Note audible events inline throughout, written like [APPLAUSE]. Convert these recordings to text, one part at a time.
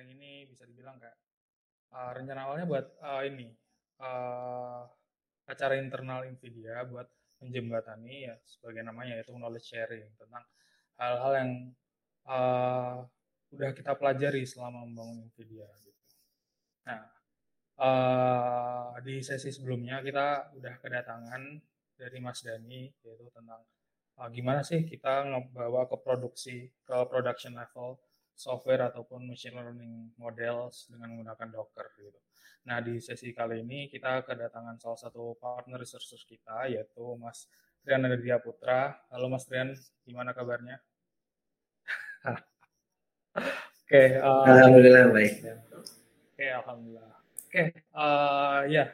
sharing ini bisa dibilang kayak uh, rencana awalnya buat uh, ini uh, acara internal Nvidia buat menjembatani ya sebagai namanya yaitu knowledge sharing tentang hal-hal yang uh, udah kita pelajari selama membangun Nvidia gitu. Nah, uh, di sesi sebelumnya kita udah kedatangan dari Mas Dani yaitu tentang uh, gimana sih kita ngebawa ke produksi ke production level software ataupun machine learning models dengan menggunakan Docker gitu. Nah, di sesi kali ini kita kedatangan salah satu partner researcher kita yaitu Mas Trian Aditya Putra. Halo Mas Trian, gimana kabarnya? [LAUGHS] Oke, okay, uh, eh, alhamdulillah baik. Oke, okay, alhamdulillah. Oke, okay, uh, ya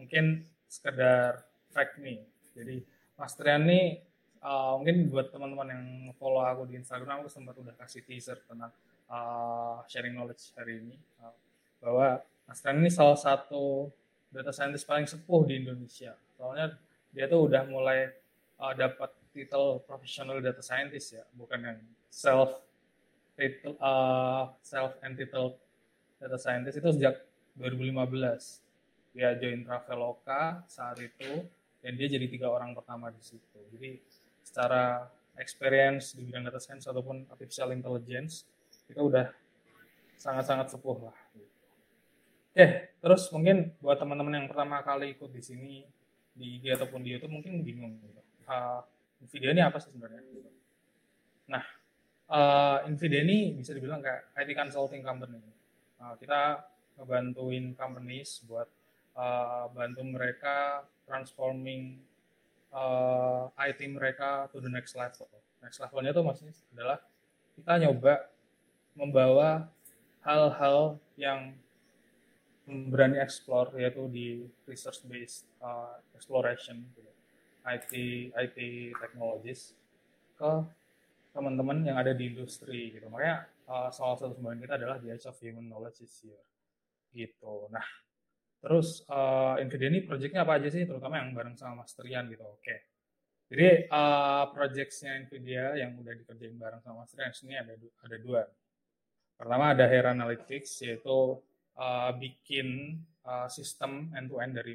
mungkin sekedar fact nih. Jadi Mas Trian nih uh, mungkin buat teman-teman yang follow aku di Instagram aku sempat udah kasih teaser tentang uh, sharing knowledge hari ini uh, bahwa Mas Tren ini salah satu data scientist paling sepuh di Indonesia. Soalnya dia tuh udah mulai uh, dapat titel professional data scientist ya, bukan yang self title uh, self entitled data scientist itu sejak 2015. Dia join Traveloka saat itu dan dia jadi tiga orang pertama di situ. Jadi secara experience di bidang data science ataupun artificial intelligence itu udah sangat-sangat sepuh lah. Oke, terus mungkin buat teman-teman yang pertama kali ikut di sini di IG ataupun di YouTube mungkin bingung gitu. Uh, Nvidia ini apa sih sebenarnya? Nah, uh, Nvidia ini bisa dibilang kayak IT consulting company. Uh, kita ngebantuin companies buat uh, bantu mereka transforming uh, IT mereka to the next level. Next levelnya tuh maksudnya adalah kita nyoba membawa hal-hal yang berani explore yaitu di research based uh, exploration gitu. IT IT technologies ke teman-teman yang ada di industri gitu makanya uh, salah satu kita adalah the Age of Human Knowledge this year gitu nah terus uh, Nvidia ini projectnya apa aja sih? Terutama yang bareng sama Mas Trian gitu oke. Okay. jadi uh, projectnya Nvidia yang udah dikerjain bareng sama Mas Trian ini ada ada dua. Pertama ada Hera Analytics yaitu uh, bikin uh, sistem end-to-end dari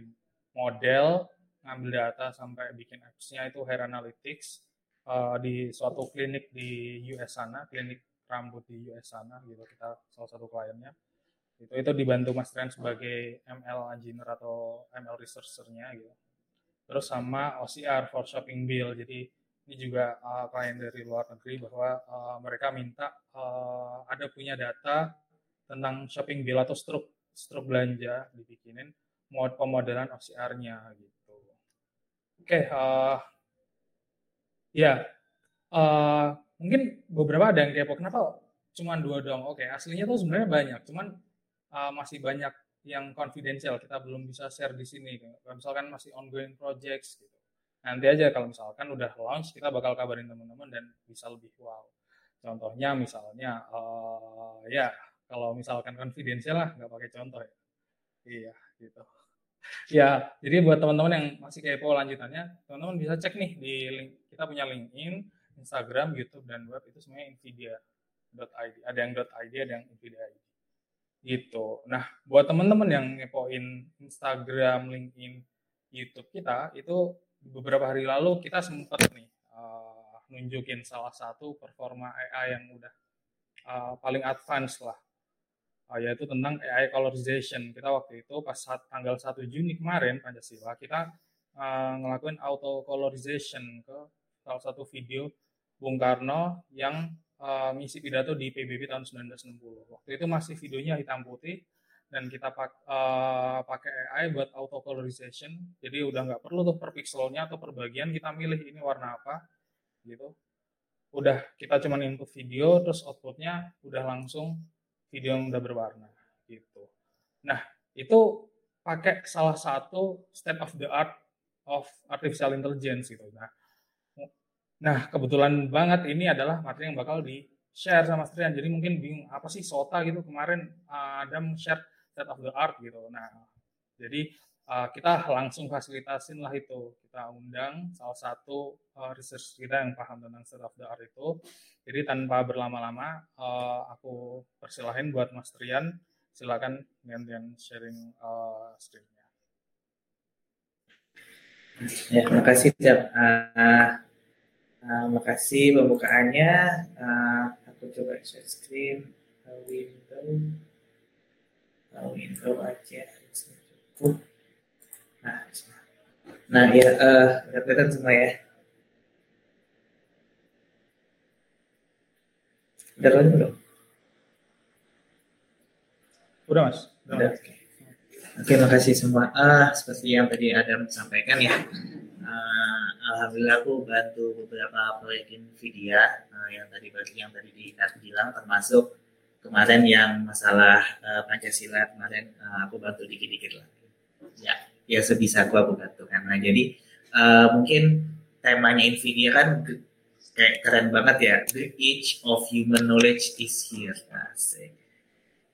model, ngambil data sampai bikin apps-nya. Itu Hair Analytics uh, di suatu klinik di US sana, klinik rambut di US sana gitu kita salah satu kliennya itu itu dibantu Mas Tren sebagai ML engineer atau ML researchernya gitu terus sama OCR for shopping bill jadi ini juga uh, klien dari luar negeri bahwa uh, mereka minta uh, ada punya data tentang shopping bill atau struk struk belanja dibikinin mod pemodelan OCR-nya gitu. Oke, okay, uh, ya uh, mungkin beberapa ada yang kepo kenapa cuma dua dong. Oke, okay, aslinya tuh sebenarnya banyak, cuman uh, masih banyak yang confidential kita belum bisa share di sini. Kalau misalkan masih ongoing projects gitu. Nanti aja kalau misalkan udah launch kita bakal kabarin teman-teman dan bisa lebih wow. Contohnya misalnya uh, ya kalau misalkan confidential lah nggak pakai contoh ya iya gitu [LAUGHS] ya jadi buat teman-teman yang masih kepo lanjutannya teman-teman bisa cek nih di link kita punya LinkedIn Instagram YouTube dan web itu semuanya nvidia.id ada yang .id ada yang nvidia.id gitu nah buat teman-teman yang ngepoin Instagram LinkedIn YouTube kita itu beberapa hari lalu kita sempat nih uh, nunjukin salah satu performa AI yang udah uh, paling advance lah uh, yaitu tentang AI colorization. Kita waktu itu pas saat tanggal 1 Juni kemarin Pancasila kita uh, ngelakuin auto colorization ke salah satu video Bung Karno yang uh, ngisi pidato di PBB tahun 1960. Waktu itu masih videonya hitam putih dan kita pak, uh, pakai AI buat auto colorization. Jadi udah nggak perlu tuh per pixelnya atau per bagian kita milih ini warna apa gitu. Udah kita cuma input video terus outputnya udah langsung video yang udah berwarna gitu. Nah, itu pakai salah satu step of the art of artificial intelligence gitu. Nah, nah kebetulan banget ini adalah materi yang bakal di share sama Strian. Jadi mungkin bingung apa sih SOTA gitu? Kemarin uh, Adam share state of the art gitu. Nah, jadi uh, kita langsung fasilitasin lah itu. Kita undang salah satu uh, research kita yang paham tentang state of the art itu. Jadi tanpa berlama-lama aku persilahin buat Mas Trian silakan gantian sharing uh, screen-nya. Ya terima kasih uh, uh, makasih pembukaannya uh, aku coba share screen uh, window uh, window aja cukup Nah, nah ya, uh, kelihatan semua ya. Udah kan belum? Udah mas. Udah. Oke, okay. okay, makasih semua. Ah, seperti yang tadi Adam sampaikan ya. Uh, Alhamdulillah aku bantu beberapa proyek Nvidia uh, yang tadi bagi yang tadi di bilang termasuk kemarin yang masalah uh, Pancasila kemarin uh, aku bantu dikit-dikit lah. Ya ya sebisa gua aku bantu kan nah jadi uh, mungkin temanya Nvidia kan kayak keren banget ya the age of human knowledge is here Asik.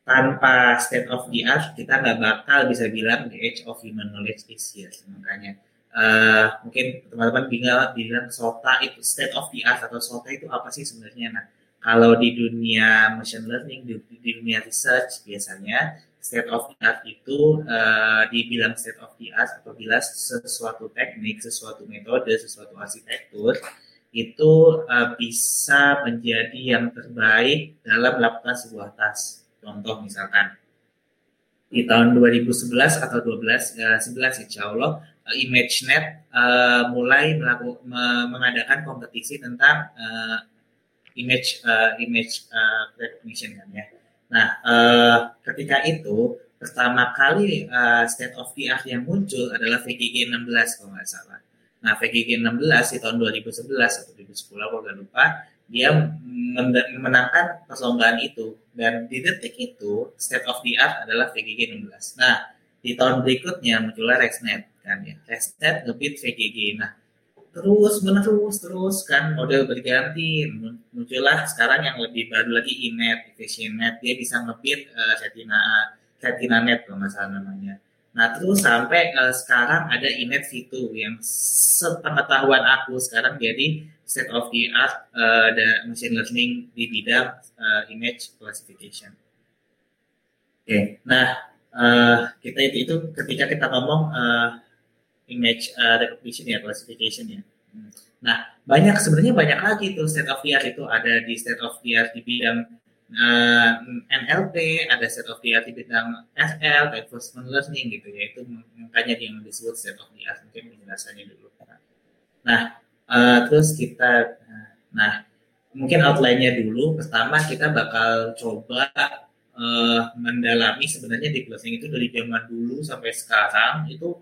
tanpa state of the art kita nggak bakal bisa bilang the age of human knowledge is here makanya uh, mungkin teman-teman bilang bilang SOTA itu state of the art atau SOTA itu apa sih sebenarnya nah kalau di dunia machine learning di, di dunia research biasanya state of the art itu uh, dibilang state of the art apabila sesuatu teknik, sesuatu metode, sesuatu arsitektur itu uh, bisa menjadi yang terbaik dalam melakukan sebuah task. Contoh misalkan di tahun 2011 atau 12 uh, 11 insya Allah uh, ImageNet uh, mulai melakukan mengadakan kompetisi tentang uh, image uh, image uh, recognition kan ya Nah, uh, ketika itu pertama kali uh, state of the art yang muncul adalah VGG 16 kalau nggak salah. Nah, VGG 16 di tahun 2011 atau 2010 kalau nggak lupa, dia memenangkan perlombaan itu dan di detik itu state of the art adalah VGG 16. Nah, di tahun berikutnya muncullah ResNet kan ya. ResNet ngebit VGG. Nah, terus menerus terus kan model berganti muncullah sekarang yang lebih baru lagi inet net dia bisa ngebit uh, Retina Retina net kalau nggak salah namanya nah terus sampai uh, sekarang ada inet v2 yang sepengetahuan aku sekarang jadi set of the art uh, the machine learning di bidang uh, image classification oke okay. nah uh, kita itu, itu ketika kita ngomong uh, image uh, recognition ya classification ya. Nah banyak sebenarnya banyak lagi tuh state of the itu ada di state of the di bidang uh, eh, NLP, ada state of the di bidang FL, reinforcement learning gitu ya itu makanya yang disebut state of the art mungkin penjelasannya dulu. Nah uh, terus kita nah mungkin outline-nya dulu pertama kita bakal coba uh, mendalami sebenarnya deep learning itu dari zaman dulu sampai sekarang itu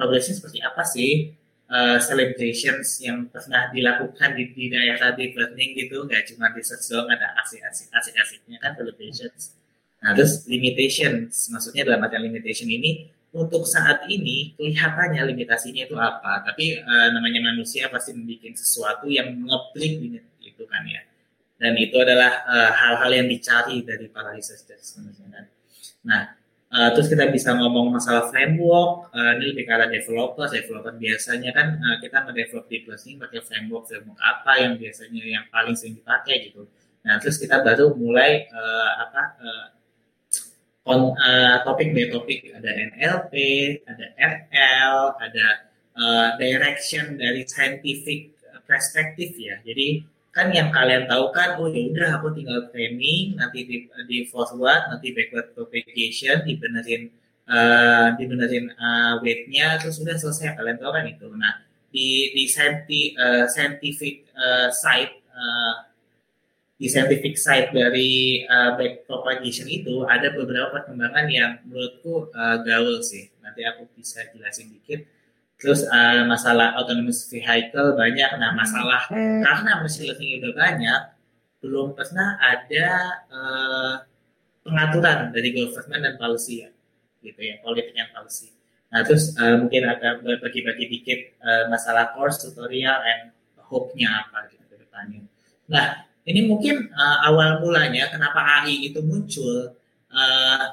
progresnya seperti apa sih? Uh, celebrations yang pernah dilakukan di, di daerah deep learning gitu nggak cuma di ada asik-asik asik-asiknya kan celebrations. Nah terus limitations maksudnya dalam artian limitation ini untuk saat ini kelihatannya limitasinya itu apa? Tapi uh, namanya manusia pasti membuat sesuatu yang ngeplik itu kan ya. Dan itu adalah eh, hal-hal uh, yang dicari dari para researchers kan nah Uh, terus kita bisa ngomong masalah framework, uh, ini lebih developer, developer biasanya kan uh, kita nge-develop deep learning pakai framework, framework apa yang biasanya yang paling sering dipakai gitu. Nah terus kita baru mulai uh, apa uh, on, uh, topik by topik, ada NLP, ada RL, ada uh, direction dari scientific perspektif ya. Jadi kan yang kalian tahu kan oh ya udah aku tinggal training nanti di, di forward nanti backward propagation dibenerin uh, dibenerin uh, weightnya terus sudah selesai. Kalian tahu kan itu. Nah di di scientific, uh, scientific uh, side uh, di scientific side dari uh, back propagation itu ada beberapa perkembangan yang menurutku uh, gaul sih. Nanti aku bisa jelasin dikit Terus uh, masalah autonomous vehicle banyak. Nah masalah hmm. karena machine learning udah banyak, belum pernah ada uh, pengaturan dari government dan policy ya, gitu ya, politik and policy. Nah terus uh, mungkin akan bagi-bagi dikit uh, masalah course tutorial and hope-nya apa gitu ke depannya. Nah ini mungkin uh, awal mulanya kenapa AI itu muncul. Uh,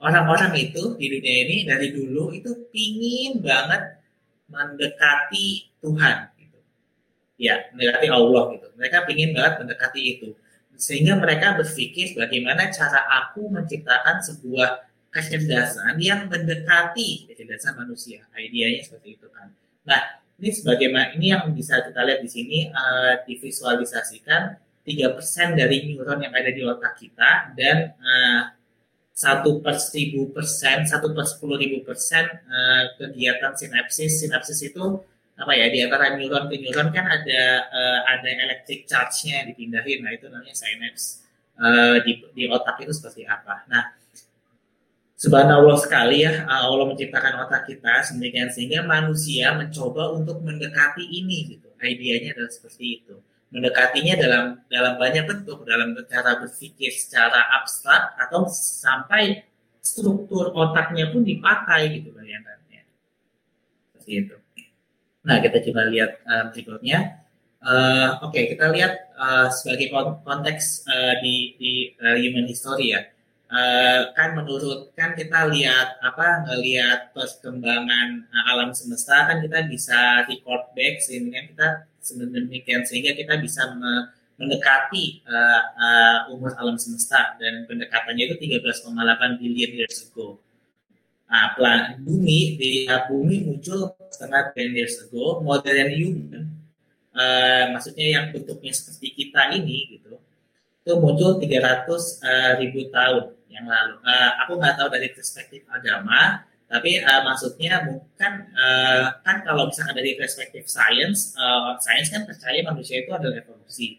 orang-orang itu di dunia ini dari dulu itu pingin banget mendekati Tuhan gitu. Ya, mendekati Allah gitu. Mereka pingin banget mendekati itu. Sehingga mereka berpikir bagaimana cara aku menciptakan sebuah kecerdasan yang mendekati kecerdasan manusia. Idenya seperti itu kan. Nah, ini sebagaimana ini yang bisa kita lihat di sini uh, divisualisasikan 3% dari neuron yang ada di otak kita dan uh, satu per seribu persen, satu per sepuluh ribu persen uh, kegiatan sinapsis. Sinapsis itu apa ya di antara neuron ke neuron kan ada uh, ada electric charge-nya dipindahin. Nah itu namanya sinaps uh, di, di otak itu seperti apa. Nah Subhanallah sekali ya Allah menciptakan otak kita sedemikian sehingga manusia mencoba untuk mendekati ini gitu. Idenya adalah seperti itu mendekatinya dalam dalam banyak bentuk, dalam cara berpikir secara abstrak atau sampai struktur otaknya pun dipakai gitu bayangannya. Seperti itu. Nah kita coba lihat uh, berikutnya. Uh, Oke okay, kita lihat uh, sebagai konteks uh, di, di uh, human history ya. Uh, kan menurut kan kita lihat apa ngelihat perkembangan uh, alam semesta kan kita bisa record back sehingga kita sedemikian sehingga kita bisa mendekati uh, uh, umur alam semesta. Dan pendekatannya itu 13,8 billion years ago. Nah, plan, bumi di uh, bumi muncul setengah billion years ago, modern human, uh, maksudnya yang bentuknya seperti kita ini gitu, itu muncul 300 uh, ribu tahun yang lalu. Uh, aku nggak tahu dari perspektif agama, tapi uh, maksudnya bukan uh, kan kalau misalkan dari perspektif sains, uh, sains kan percaya manusia itu adalah evolusi.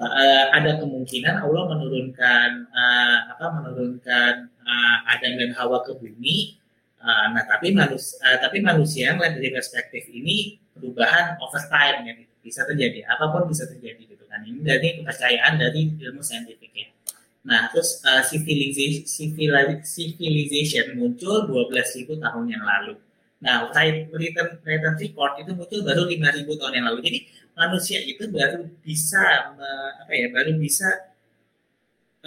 Uh, ada kemungkinan Allah menurunkan uh, apa menurunkan uh, Adam dan Hawa ke bumi. Uh, nah, tapi manusia, uh, tapi manusia yang dari perspektif ini perubahan over time ya bisa terjadi, apa pun bisa terjadi gitu kan. Ini dari kepercayaan dari ilmu saintifik ya. Nah, terus uh, civilization, civilization muncul 12.000 tahun yang lalu. Nah, written, written record itu muncul baru 5.000 tahun yang lalu. Jadi manusia itu baru bisa apa ya, baru bisa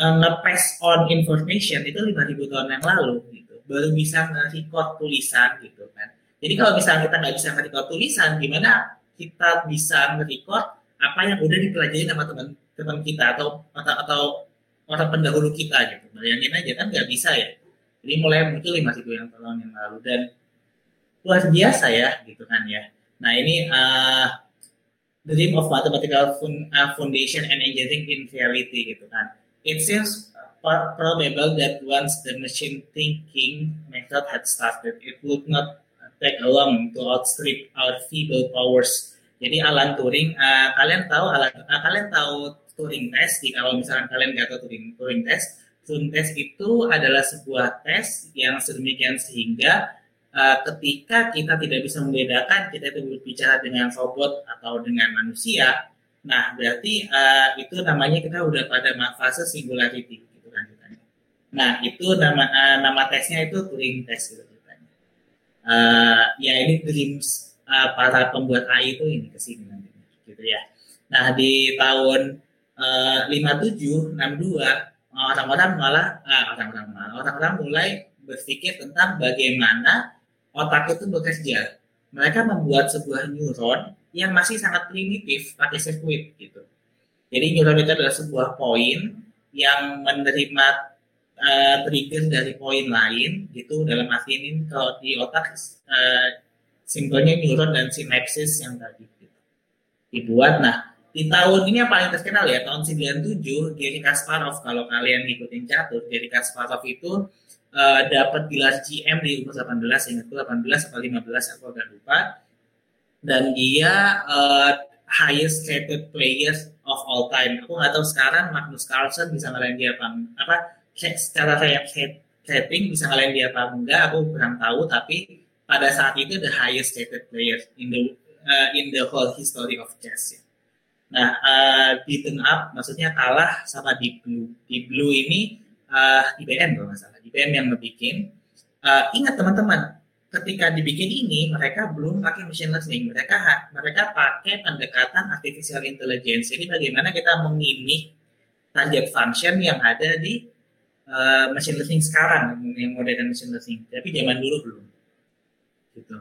uh, nge-pass on information itu 5.000 tahun yang lalu gitu. Baru bisa nge-record tulisan gitu kan. Jadi kalau misalnya kita nggak bisa nge-record tulisan, gimana kita bisa nge-record apa yang udah dipelajari sama teman-teman kita atau atau, atau orang pendahulu kita gitu. Bayangin aja kan nggak bisa ya. Jadi mulai muncul lima ribu yang tahun yang lalu dan luar biasa ya gitu kan ya. Nah ini uh, the dream of mathematical uh, foundation and engineering in reality gitu kan. It seems probable that once the machine thinking method had started, it would not take long to outstrip our feeble powers. Jadi Alan Turing, uh, kalian tahu Alan, uh, kalian tahu Turing test. Kalau misalkan kalian nggak tahu Turing, Turing test, Turing test itu adalah sebuah tes yang sedemikian sehingga uh, ketika kita tidak bisa membedakan kita itu berbicara dengan robot atau dengan manusia, nah berarti uh, itu namanya kita udah pada fase singularity gitu kan Nah itu nama uh, nama tesnya itu Turing test gitu. Uh, ya ini dreams uh, para pembuat AI itu ini ke sini nanti gitu ya. Nah di tahun lima tujuh enam dua orang-orang malah uh, orang-orang malah orang-orang mulai berpikir tentang bagaimana otak itu bekerja. Mereka membuat sebuah neuron yang masih sangat primitif pakai sirkuit gitu. Jadi neuron itu adalah sebuah poin yang menerima uh, trigger dari poin lain gitu dalam arti ini kalau di otak uh, simpelnya neuron dan sinapsis yang tadi gitu. dibuat. Nah di tahun ini yang paling terkenal ya tahun 97 Gary Kasparov. Kalau kalian ngikutin catur Gary Kasparov itu uh, dapat gelar GM di umur 18 ingatku 18 atau 15 aku agak lupa. Dan dia uh, highest rated players of all time. Aku nggak tahu sekarang Magnus Carlsen bisa ngalahin dia apa apa secara rating bisa ngalahin dia apa enggak aku kurang tahu. Tapi pada saat itu the highest rated players in the uh, in the whole history of chess ya. Nah, uh, beaten up maksudnya kalah sama di Blue. Di Blue ini uh, IBM kalau nggak salah, IBM yang ngebikin. Uh, ingat teman-teman, ketika dibikin ini mereka belum pakai machine learning, mereka mereka pakai pendekatan artificial intelligence. Jadi bagaimana kita mengimik target function yang ada di uh, machine learning sekarang yang modern machine learning tapi zaman dulu belum gitu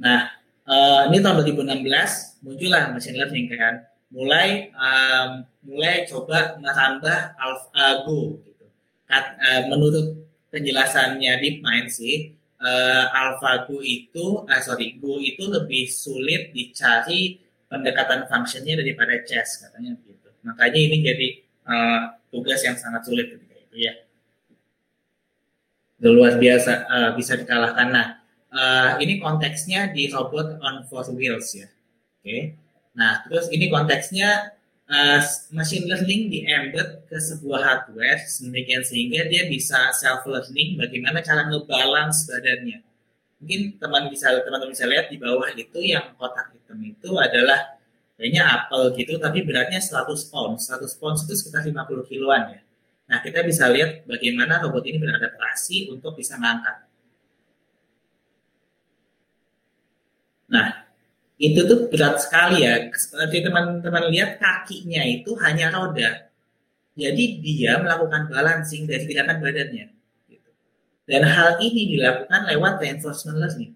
nah uh, ini tahun 2016 muncullah machine learning kan mulai um, mulai coba merambah AlphaGo gitu. Kat, uh, menurut penjelasannya DeepMind sih uh, AlphaGo itu uh, sorry Go itu lebih sulit dicari pendekatan fungsinya daripada chess katanya begitu. Makanya ini jadi uh, tugas yang sangat sulit ketika itu ya. Luar biasa uh, bisa dikalahkan. Nah, uh, ini konteksnya di robot on four wheels ya. Oke. Okay. Nah, terus ini konteksnya uh, machine learning di embed ke sebuah hardware sedemikian sehingga dia bisa self learning bagaimana cara ngebalance badannya. Mungkin teman bisa teman-teman bisa lihat di bawah itu yang kotak hitam itu adalah kayaknya apel gitu tapi beratnya 100 pounds. 100 pounds itu sekitar 50 kiloan ya. Nah, kita bisa lihat bagaimana robot ini beradaptasi untuk bisa mengangkat. Nah, itu tuh berat sekali ya. Seperti teman-teman lihat kakinya itu hanya roda. Jadi dia melakukan balancing dari gerakan badannya. Gitu. Dan hal ini dilakukan lewat reinforcement learning.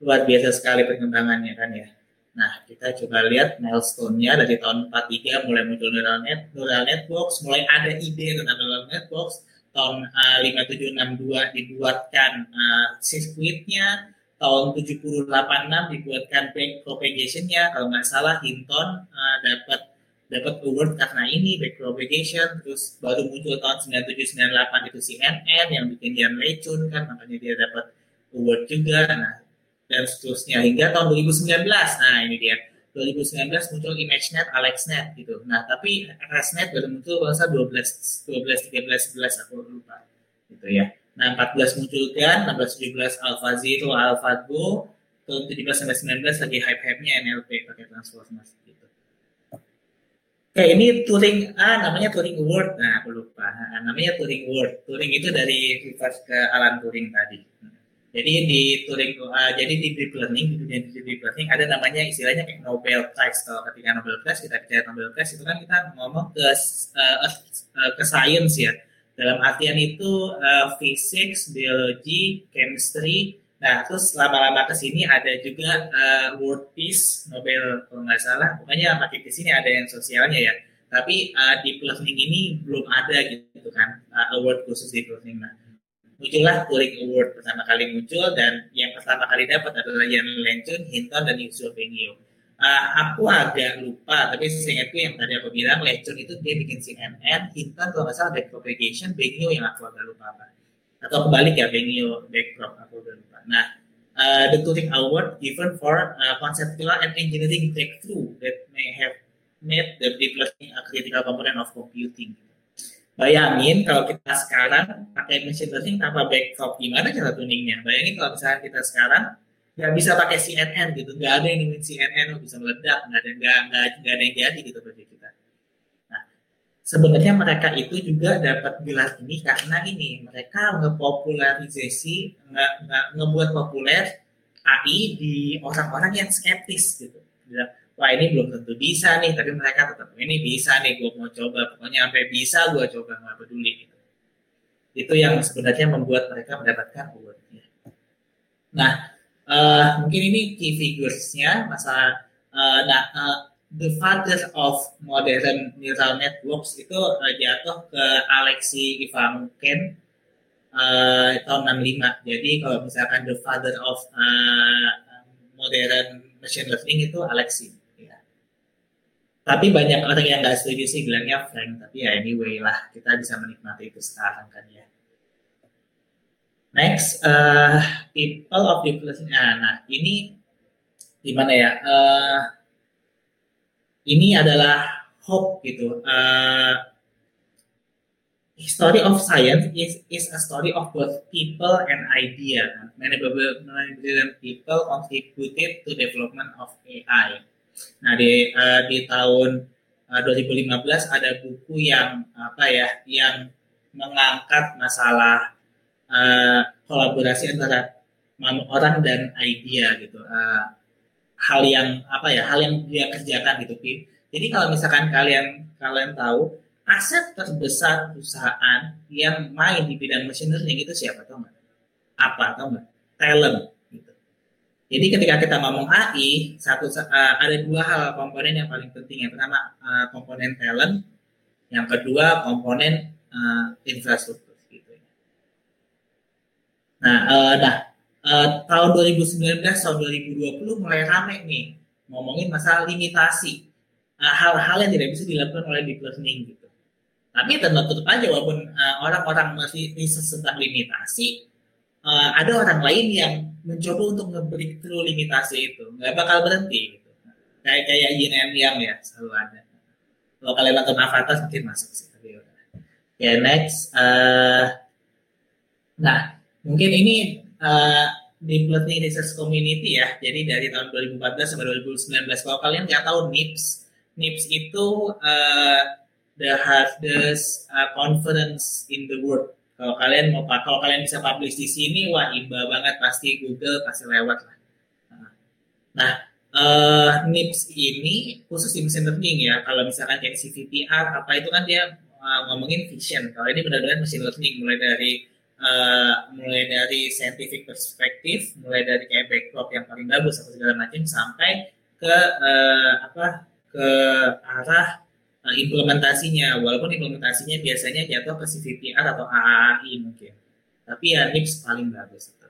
Luar biasa sekali perkembangannya kan ya. Nah, kita coba lihat milestone-nya dari tahun 43 mulai muncul neural net, neural networks, mulai ada ide tentang neural networks, tahun uh, 5762 dibuatkan uh, sirkuitnya, tahun 786 dibuatkan back propagation-nya kalau nggak salah Hinton uh, dapat dapat award karena ini back propagation terus baru muncul tahun 9798 itu CNN yang bikin dia Lecun kan makanya dia dapat award juga nah dan seterusnya hingga tahun 2019 nah ini dia 2019 muncul ImageNet, AlexNet gitu. Nah, tapi ResNet baru muncul bahasa 12 12 13 11 aku lupa. Gitu ya. Nah, 14 munculkan, 16 17 AlphaZero, AlphaGo, tahun 17 sampai 19 lagi hype-hype-nya NLP pakai transformasi gitu. Oke, ini Turing A namanya Turing Award. Nah, aku lupa. Nah, namanya Turing Award. Turing itu dari reverse ke Alan Turing tadi. Jadi di Turing uh, jadi di deep learning di dunia deep learning ada namanya istilahnya kayak Nobel Prize. Kalau ketika Nobel Prize kita bicara Nobel Prize itu kan kita ngomong ke uh, uh, ke science ya dalam artian itu uh, physics, biologi, chemistry. Nah, terus lama-lama ke sini ada juga uh, World Peace, Nobel kalau nggak salah. Pokoknya makin ke sini ada yang sosialnya ya. Tapi uh, deep learning ini belum ada gitu kan, uh, award khusus deep learning. Nah, muncullah Turing Award pertama kali muncul dan yang pertama kali dapat adalah Jan LeCun, Hinton, dan Yusufu Bengio uh, aku agak lupa tapi seingatku yang tadi aku bilang Lecun itu dia bikin CNN Hinton kalau nggak salah back propagation Bengio yang aku agak lupa apa atau kebalik ya Bengio backdrop aku agak lupa. Nah uh, the Turing Award given for uh, conceptual and engineering breakthrough that may have made the deep learning a critical component of computing. Bayangin kalau kita sekarang pakai machine learning tanpa backdrop, gimana cara tuningnya? Bayangin kalau misalnya kita sekarang nggak bisa pakai CNN gitu. Nggak ada yang ingin CNN bisa meledak nggak ada nggak nggak nggak ada yang jadi gitu bagi kita. Nah sebenarnya mereka itu juga dapat gelar ini karena ini mereka ngepopularisasi nggak nggak ngebuat populer AI di orang-orang yang skeptis gitu. Wah ini belum tentu bisa nih tapi mereka tetap ini bisa nih gue mau coba pokoknya sampai bisa gue coba nggak peduli. Gitu itu yang sebenarnya membuat mereka mendapatkan awardnya. Nah uh, mungkin ini key figuresnya masa uh, nah, uh, the father of modern neural networks itu uh, jatuh ke Alexei Ivankin uh, tahun 65. Jadi kalau misalkan the father of uh, modern machine learning itu Alexei. Ya. Tapi banyak orang yang nggak setuju sih bilangnya Frank. Tapi ya anyway lah kita bisa menikmati itu sekarang kan ya. Next, uh, people of different. Nah, nah, ini gimana ya? Uh, ini adalah hope gitu. Uh, history of science is, is a story of both people and idea. Many brilliant people contributed to development of AI. Nah di uh, di tahun uh, 2015 ada buku yang apa ya yang mengangkat masalah uh, kolaborasi antara orang dan idea gitu uh, hal yang apa ya hal yang dia kerjakan gitu jadi kalau misalkan kalian kalian tahu aset terbesar perusahaan yang main di bidang machine learning itu siapa tau nggak? Apa tau nggak? Talent. Gitu. Jadi ketika kita ngomong AI, satu uh, ada dua hal komponen yang paling penting. Yang pertama uh, komponen talent, yang kedua komponen uh, infrastruktur. Nah, uh, nah uh, tahun 2019 tahun 2020 mulai rame nih ngomongin masalah limitasi hal-hal uh, yang tidak bisa dilakukan oleh deep learning gitu. Tapi tentu tetap aja walaupun uh, orang-orang masih riset tentang limitasi, uh, ada orang lain yang mencoba untuk nge through limitasi itu, nggak bakal berhenti. Gitu. Kayak kayak yin and yang ya selalu ada. Kalau kalian nonton Avatar mungkin masuk sih. Tapi ya Ya next. Uh, nah mungkin ini uh, deep learning research community ya. Jadi dari tahun 2014 sampai 2019. Kalau kalian nggak tahu NIPS, NIPS itu uh, the hardest uh, conference in the world. Kalau kalian mau kalau kalian bisa publish di sini, wah imba banget pasti Google pasti lewat lah. Nah, uh, NIPS ini khusus di mesin learning ya. Kalau misalkan kayak CVPR apa itu kan dia uh, ngomongin vision. Kalau ini benar-benar mesin learning mulai dari uh, mulai dari scientific perspektif, mulai dari kayak backdrop yang paling bagus atau segala macam sampai ke uh, apa ke arah uh, implementasinya. Walaupun implementasinya biasanya jatuh ke CVPR atau AAI mungkin. Tapi ya NIPS paling bagus oke.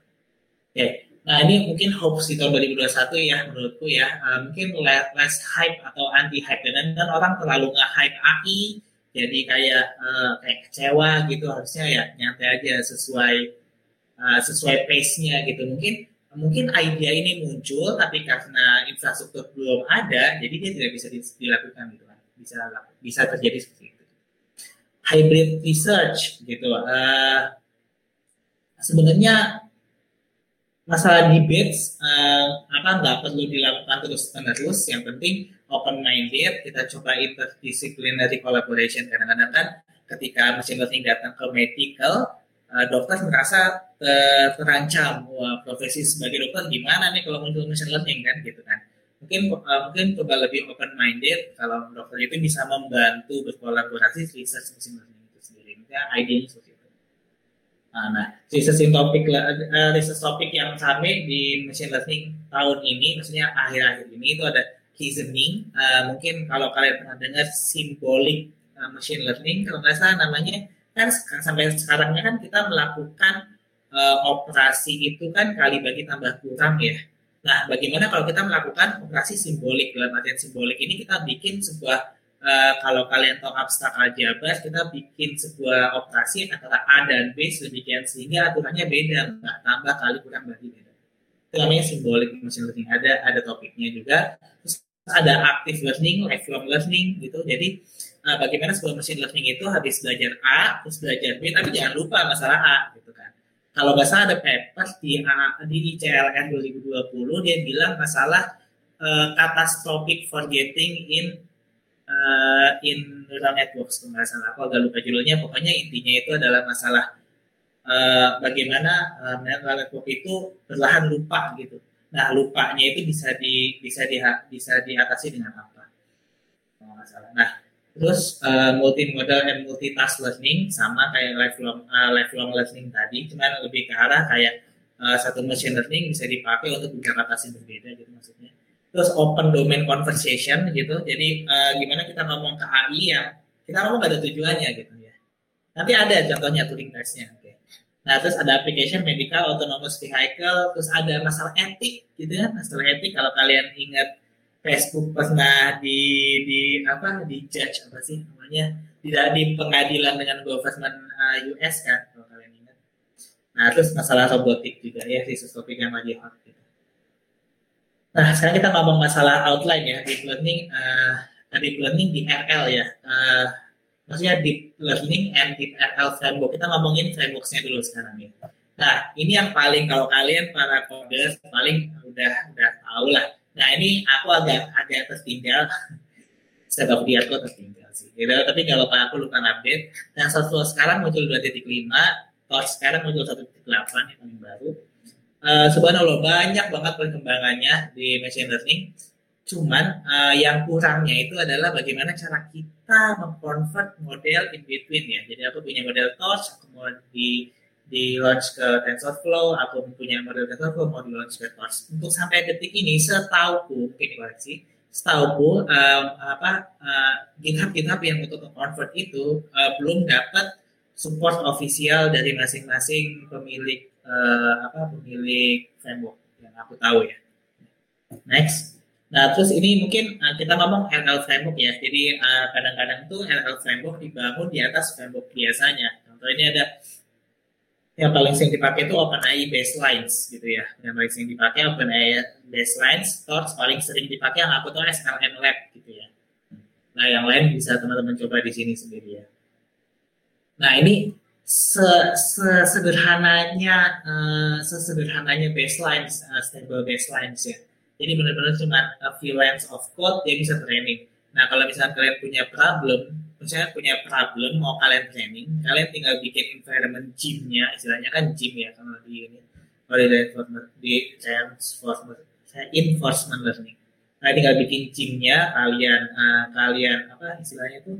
Okay. nah ini mungkin hopes di tahun 2021 ya menurutku ya. Uh, mungkin less hype atau anti hype dan kan orang terlalu nggak hype AI jadi kayak uh, kayak kecewa gitu harusnya ya nyantai aja sesuai uh, sesuai pace-nya gitu mungkin mungkin ide ini muncul tapi karena infrastruktur belum ada jadi dia tidak bisa dilakukan gitu bisa bisa terjadi seperti itu. Hybrid research gitu. Uh, sebenarnya masalah debates uh, apa nggak perlu dilakukan terus menerus. Yang penting open minded. Kita coba interdisciplinary collaboration. Kadang-kadang kan ketika machine learning datang ke medical, uh, dokter merasa ter terancam. Wah, profesi sebagai dokter gimana nih kalau muncul machine learning kan gitu kan mungkin uh, mungkin coba lebih open minded kalau dokter itu bisa membantu berkolaborasi research mesin learning itu sendiri. Ya, idenya seperti itu. Nah, nah research topik uh, research topik yang kami di machine learning tahun ini, maksudnya akhir-akhir ini itu ada reasoning. Uh, mungkin kalau kalian pernah dengar symbolic uh, machine learning, kalau nggak salah namanya kan sampai sekarangnya kan kita melakukan uh, operasi itu kan kali bagi tambah kurang ya Nah, bagaimana kalau kita melakukan operasi simbolik dalam artian simbolik ini kita bikin sebuah uh, kalau kalian tahu abstrak aljabar, kita bikin sebuah operasi antara A dan B sedemikian sehingga aturannya beda, nggak tambah kali kurang bagi beda. Itu namanya simbolik machine learning. Ada ada topiknya juga. Terus ada active learning, lifelong learning gitu. Jadi uh, bagaimana sebuah machine learning itu habis belajar A, terus belajar B, tapi jangan lupa masalah A gitu kan. Kalau nggak salah ada paper di di ICLR 2020 dia bilang masalah uh, catastrophic forgetting in uh, in neural networks kalau nggak salah. Aku agak lupa judulnya. Pokoknya intinya itu adalah masalah uh, bagaimana uh, neural network itu perlahan lupa gitu nah lupanya itu bisa di bisa di bisa diatasi dengan apa nah Terus uh, multimodal and multitask learning sama kayak lifelong uh, lifelong learning tadi, cuman lebih ke arah kayak uh, satu machine learning bisa dipakai untuk beberapa yang berbeda gitu maksudnya. Terus open domain conversation gitu. Jadi uh, gimana kita ngomong ke AI yang kita ngomong gak ada tujuannya gitu ya. Nanti ada contohnya turing testnya. Nah terus ada application medical autonomous vehicle, terus ada masalah etik gitu ya, masalah etik kalau kalian ingat Facebook pernah di di apa di judge apa sih namanya tidak di pengadilan dengan government uh, US kan kalau kalian ingat. Nah terus masalah robotik juga ya di topik yang lagi hot gitu. Nah sekarang kita ngomong masalah outline ya deep learning uh, deep learning di RL ya. Uh, maksudnya deep learning and deep RL framework. Kita ngomongin frameworknya dulu sekarang ya. Nah ini yang paling kalau kalian para coders paling udah udah tahu lah Nah ini aku agak agak tertinggal. [LAUGHS] Sebab dia aku tertinggal sih. Gitu. Tapi kalau Pak aku lupa update. Nah software sekarang muncul 2.5, Torch sekarang muncul 1.8 yang paling baru. Uh, subhanallah banyak banget perkembangannya di machine learning. Cuman uh, yang kurangnya itu adalah bagaimana cara kita mengconvert model in between ya. Jadi aku punya model Torch, aku mau di di launch ke TensorFlow, aku punya model TensorFlow mau di launch ke Torch. Untuk sampai detik ini, setauku mungkin koreksi, setauku um, apa uh, GitHub GitHub yang untuk convert itu uh, belum dapat support official dari masing-masing pemilik uh, apa pemilik framework yang aku tahu ya. Next. Nah, terus ini mungkin uh, kita ngomong LL framework ya. Jadi uh, kadang-kadang tuh LL framework dibangun di atas framework biasanya. Contoh ini ada yang paling sering dipakai itu OpenAI baselines gitu ya. Yang paling sering dipakai OpenAI baselines, Torch paling sering dipakai yang aku tahu SLN Lab gitu ya. Nah, yang lain bisa teman-teman coba di sini sendiri ya. Nah, ini sesederhananya uh, sesederhananya baselines, uh, stable baselines ya jadi benar-benar cuma a few lines of code dia bisa training. Nah kalau misalnya kalian punya problem, misalnya punya problem mau kalian training, kalian tinggal bikin environment gymnya, istilahnya kan gym ya kalau di ini, kalau di reinforcement, di reinforcement, enforcement learning. Nah tinggal bikin gymnya, kalian uh, kalian apa istilahnya itu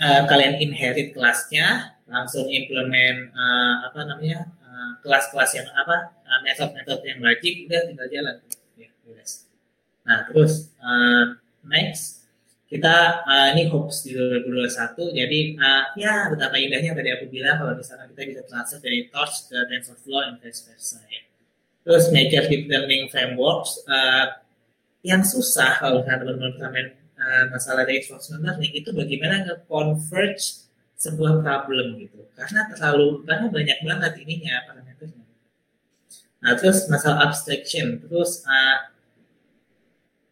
uh, kalian inherit kelasnya, langsung implement uh, apa namanya kelas-kelas uh, yang apa metode-metode yang wajib, udah tinggal jalan. Nah, terus uh, next kita uh, ini hopes di 2021 jadi uh, ya betapa indahnya tadi aku bilang kalau misalnya kita bisa transfer dari Torch ke TensorFlow dan vice versa ya. Terus major deep learning frameworks uh, yang susah kalau misalnya teman-teman komen uh, masalah dari reinforcement learning itu bagaimana nge-converge sebuah problem gitu karena terlalu karena banyak banget ininya parameternya. Nah terus masalah abstraction terus uh,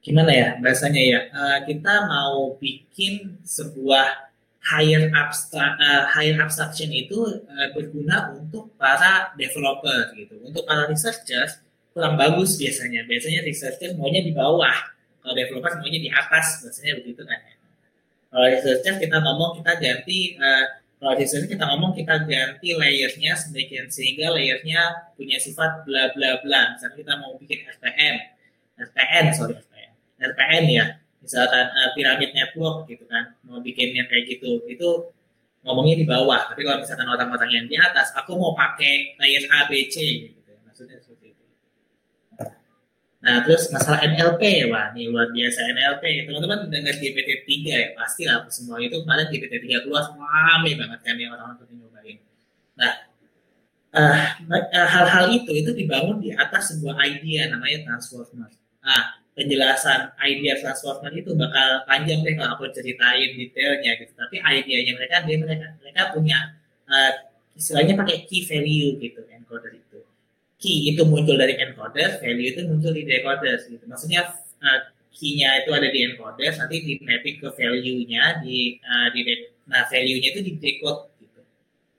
gimana ya bahasanya ya? Uh, kita mau bikin sebuah higher abstract uh, higher abstraction itu uh, berguna untuk para developer gitu. Untuk para researchers kurang bagus biasanya. Biasanya researchers maunya di bawah. Kalau developer maunya di atas biasanya begitu kan kalau researchers kita ngomong kita ganti uh, kalau researcher kita ngomong kita ganti layernya sedemikian sehingga layernya punya sifat bla bla bla. Misalnya kita mau bikin SPN SPN sorry RPN ya. Misalkan uh, piramid network gitu kan mau bikinnya kayak gitu. Itu ngomongnya di bawah. Tapi kalau misalkan orang-orang yang di atas aku mau pakai layer A B C gitu ya. maksudnya seperti itu. Nah terus masalah NLP wah ini luar biasa NLP teman-teman dengar GPT 3 ya? Pasti lah semua itu kemarin GPT 3 keluar rame banget kan yang orang-orang tuh nyobain. Nah hal-hal uh, -hal itu itu dibangun di atas sebuah idea namanya transformer. Nah penjelasan idea transformer itu bakal panjang deh kalau aku ceritain detailnya gitu. Tapi idenya mereka dia mereka mereka punya uh, istilahnya pakai key value gitu encoder itu. Key itu muncul dari encoder, value itu muncul di decoder gitu. Maksudnya uh, key-nya itu ada di encoder, nanti di mapping ke value-nya di uh, di nah value-nya itu di decode gitu.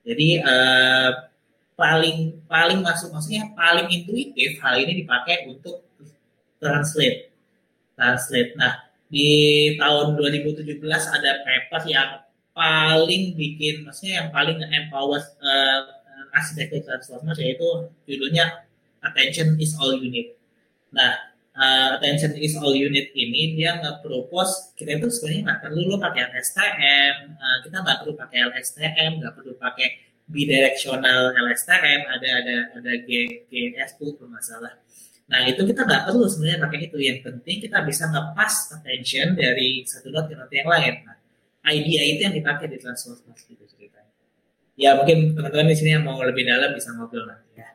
Jadi uh, paling paling masuk maksudnya paling intuitif hal ini dipakai untuk translate translate. Nah, di tahun 2017 ada paper yang paling bikin, maksudnya yang paling empower uh, arsitektur transformer yaitu judulnya Attention is all you need. Nah, uh, Attention is all you need ini dia nge-propose kita itu sebenarnya nggak perlu pakai LSTM, uh, kita nggak perlu pakai LSTM, nggak perlu pakai bidirectional LSTM, ada ada ada GNS tuh bermasalah Nah itu kita nggak perlu sebenarnya pakai itu. Yang penting kita bisa ngepas attention dari satu note ke note yang lain. Nah, idea itu yang dipakai di transformasi itu ceritanya. Ya mungkin teman-teman di sini yang mau lebih dalam bisa ngobrol nanti ya.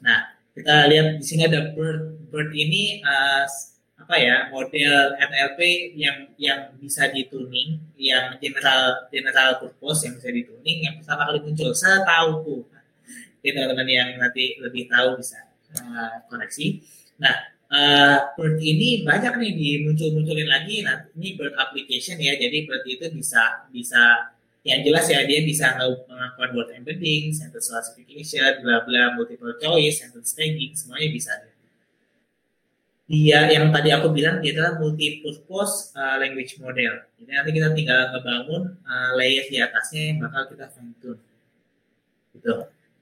Nah kita lihat di sini ada bird. Bird ini uh, apa ya model NLP yang yang bisa dituning, yang general general purpose yang bisa dituning, yang pertama kali muncul setahu Jadi teman-teman yang nanti lebih tahu bisa uh, koneksi. Nah, uh, ini banyak nih dimuncul-munculin lagi. Nah, ini Bird application ya. Jadi Bird itu bisa bisa yang jelas ya dia bisa melakukan word embedding, sentence classification, bla bla, multiple choice, sentence tagging, semuanya bisa. Dia yang tadi aku bilang dia adalah multi-purpose uh, language model. Jadi nanti kita tinggal ngebangun uh, layer di atasnya yang bakal kita fine tune. Gitu.